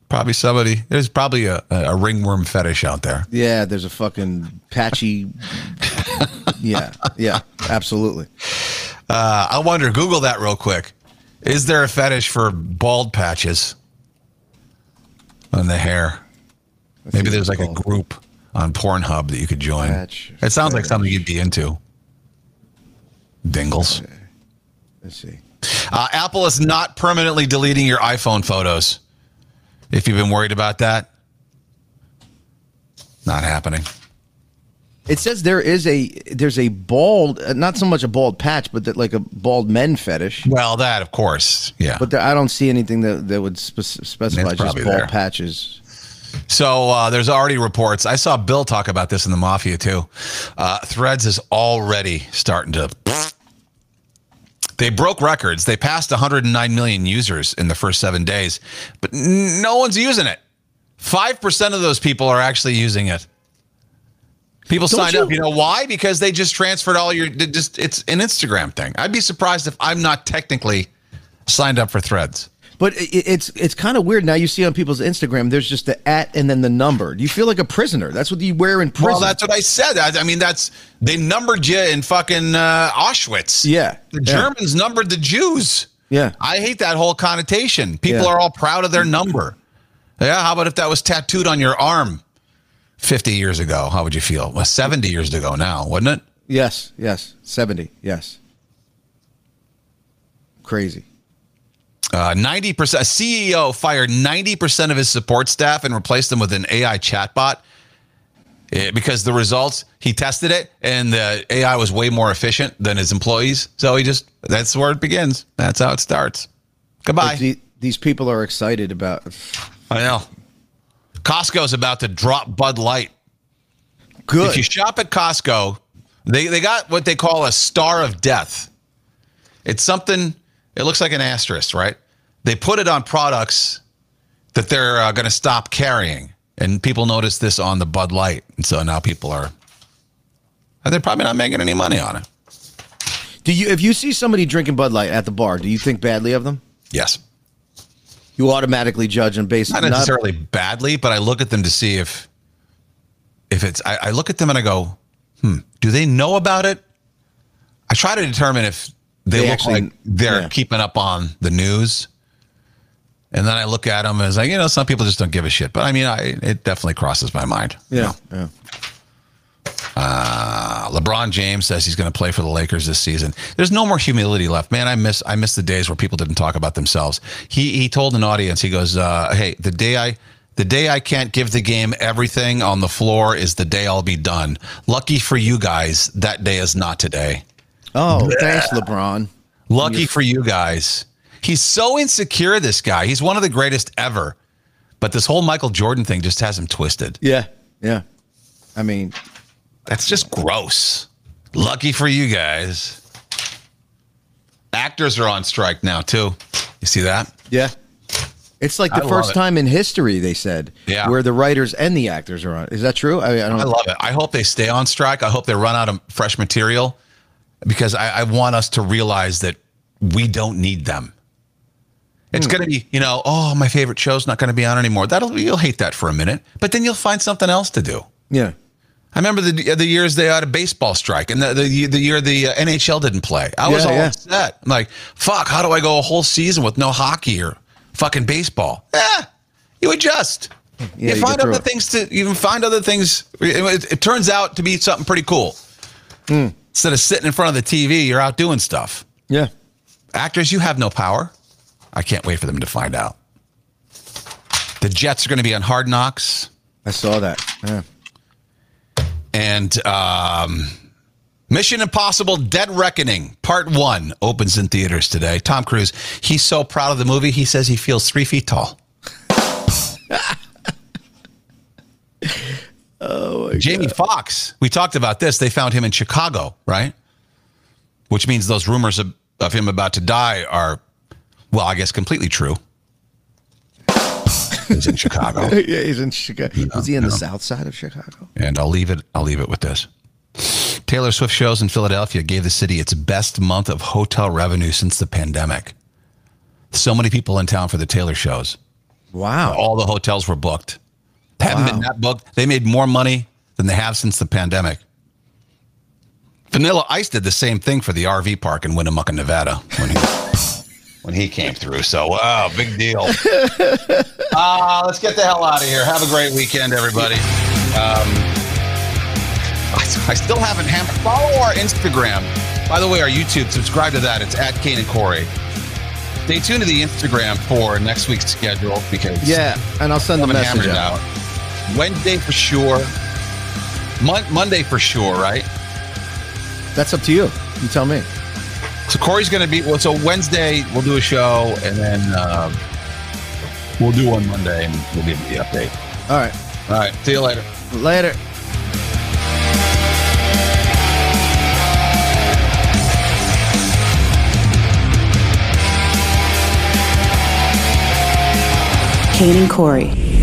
[SPEAKER 4] probably somebody, there's probably a, a ringworm fetish out there.
[SPEAKER 5] Yeah, there's a fucking patchy. yeah, yeah, absolutely.
[SPEAKER 4] Uh, I wonder, Google that real quick. Is there a fetish for bald patches on the hair? Maybe there's like
[SPEAKER 5] it's
[SPEAKER 4] a group on Pornhub that you could join.
[SPEAKER 5] Patch
[SPEAKER 4] it sounds like something you'd be into. Dingles.
[SPEAKER 5] Let's see.
[SPEAKER 4] Uh, Apple is not permanently deleting your iPhone photos. If you've been worried about that, not happening.
[SPEAKER 5] It says there is a there's a bald, uh, not so much a bald patch, but that like a bald men fetish.
[SPEAKER 4] Well, that of course, yeah.
[SPEAKER 5] But there, I don't see anything that that would spe- specify just bald
[SPEAKER 4] there.
[SPEAKER 5] patches.
[SPEAKER 4] So uh, there's already reports. I saw Bill talk about this in the Mafia too. Uh, Threads is already starting to. They broke records. They passed 109 million users in the first seven days, but no one's using it. Five percent of those people are actually using it. People
[SPEAKER 5] Don't
[SPEAKER 4] signed
[SPEAKER 5] you-
[SPEAKER 4] up. You know why? Because they just transferred all your. Just it's an Instagram thing. I'd be surprised if I'm not technically signed up for Threads.
[SPEAKER 5] But it's it's kind of weird now. You see on people's Instagram, there's just the at and then the number. You feel like a prisoner. That's what you wear in prison.
[SPEAKER 4] Well, that's what I said. I, I mean, that's they numbered you in fucking uh, Auschwitz.
[SPEAKER 5] Yeah,
[SPEAKER 4] the
[SPEAKER 5] yeah.
[SPEAKER 4] Germans numbered the Jews.
[SPEAKER 5] Yeah,
[SPEAKER 4] I hate that whole connotation. People
[SPEAKER 5] Yeah.
[SPEAKER 4] are all proud of their number. Yeah, how about if that was tattooed on your arm 50 years ago? How would you feel? Well, 70 years ago now, wouldn't it?
[SPEAKER 5] yes, yes, seventy, yes. Crazy.
[SPEAKER 4] Uh, 90%, a CEO fired 90% of his support staff and replaced them with an AI chatbot eh, because the results, he tested it and the AI was way more efficient than his employees. So he just, that's where it begins. That's how it starts. Goodbye.
[SPEAKER 5] Like the- these people are excited about.
[SPEAKER 4] I know. Costco's about to drop Bud Light.
[SPEAKER 5] Good.
[SPEAKER 4] If you shop at Costco, they, they got what they call a star of death. It's something, it looks like an asterisk, right? They put it on products that they're uh, going to stop carrying. And people notice this on the Bud Light. And so now people are, they're probably not making any money on it.
[SPEAKER 5] Do you if you see somebody drinking Bud Light at the bar, do you think badly of them?
[SPEAKER 4] Yes.
[SPEAKER 5] You automatically judge them based
[SPEAKER 4] Not necessarily badly, but I look at them to see if, if it's, I, I look at them and I go, hmm, do they know about it? I try to determine if they,
[SPEAKER 5] They
[SPEAKER 4] look
[SPEAKER 5] actually-
[SPEAKER 4] like they're
[SPEAKER 5] yeah.
[SPEAKER 4] keeping up on the news. And then I look at them as like, you know, some people just don't give a shit. But I mean, I, it definitely crosses my mind.
[SPEAKER 5] Yeah, yeah.
[SPEAKER 4] Uh, LeBron James says he's going to play for the Lakers this season. There's no more humility left, man. I miss I miss the days where people didn't talk about themselves. He he told an audience, he goes, uh, "Hey, the day I the day I can't give the game everything on the floor is the day I'll be done. Lucky for you guys, that day is not today.
[SPEAKER 5] Oh, thanks, LeBron.
[SPEAKER 4] Lucky for you guys. He's so insecure. This guy. He's one of the greatest ever. But this whole Michael Jordan thing just has him twisted.
[SPEAKER 5] Yeah, yeah. I mean,
[SPEAKER 4] That's just gross. Lucky for you guys. Actors are on strike now too. You see that?
[SPEAKER 5] yeah. It's like the
[SPEAKER 4] I
[SPEAKER 5] first time in history they said,
[SPEAKER 4] Yeah.
[SPEAKER 5] where the writers and the actors are on. Is that true? I, I don't.
[SPEAKER 4] I love it. I hope they stay on strike. I hope they run out of fresh material because I, I want us to realize that we don't need them. It's hmm. going to be, you know, oh, my favorite show's not going to be on anymore. That'll you'll hate that for a minute, but then you'll find something else to do.
[SPEAKER 5] Yeah.
[SPEAKER 4] I remember the the years they had a baseball strike, and the the, the year the uh, NHL didn't play. I was
[SPEAKER 5] Yeah,
[SPEAKER 4] all
[SPEAKER 5] yeah.
[SPEAKER 4] upset. I'm like, fuck, how do I go a whole season with no hockey or fucking baseball? Eh, you adjust.
[SPEAKER 5] Yeah,
[SPEAKER 4] you find other
[SPEAKER 5] it.
[SPEAKER 4] things to you can find other things. It, it- turns out to be something pretty cool.
[SPEAKER 5] Hmm.
[SPEAKER 4] Instead of sitting in front of the TV, you're out doing stuff.
[SPEAKER 5] Yeah.
[SPEAKER 4] Actors, you have no power. I can't wait for them to find out. The Jets are going to be on Hard Knocks.
[SPEAKER 5] I saw that. Yeah.
[SPEAKER 4] And um, Mission Impossible Dead Reckoning Part 1 opens in theaters today. Tom Cruise, he's so proud of the movie, he says he feels three feet tall. oh, Jamie Foxx. we talked about this. They found him in Chicago, right? Which means those rumors of, of him about to die are, well, I guess completely true. He's in Chicago.
[SPEAKER 5] yeah, he's in Chicago. Was he in the south side of Chicago?
[SPEAKER 4] And I'll leave it. I'll leave it with this. Taylor Swift shows in Philadelphia gave the city its best month of hotel revenue since the pandemic. So many people in town for the Taylor shows.
[SPEAKER 5] Wow.
[SPEAKER 4] All the hotels were booked. Haven't been that booked. They made more money than they have since the pandemic. Vanilla Ice did the same thing for the RV park in Winnemucca, Nevada when he, when he came through. So, wow, big deal. Uh, let's get the hell out of here. Have a great weekend, everybody. Um, I, still haven't hammered. Follow our Instagram By the way, our YouTube, subscribe to that. It's at Kane and Corey. Stay tuned to the Instagram for next week's schedule because
[SPEAKER 5] Yeah, and I'll send the message out.
[SPEAKER 4] out. Wednesday for sure. Mon- Monday for sure, right?
[SPEAKER 5] That's up to you. You tell me.
[SPEAKER 4] So Corey's going to be well. So Wednesday we'll do a show, and then uh, we'll do one Monday, and we'll give you the update.
[SPEAKER 5] All right.
[SPEAKER 4] All right. See you later.
[SPEAKER 5] Later.
[SPEAKER 1] Kane and Corey.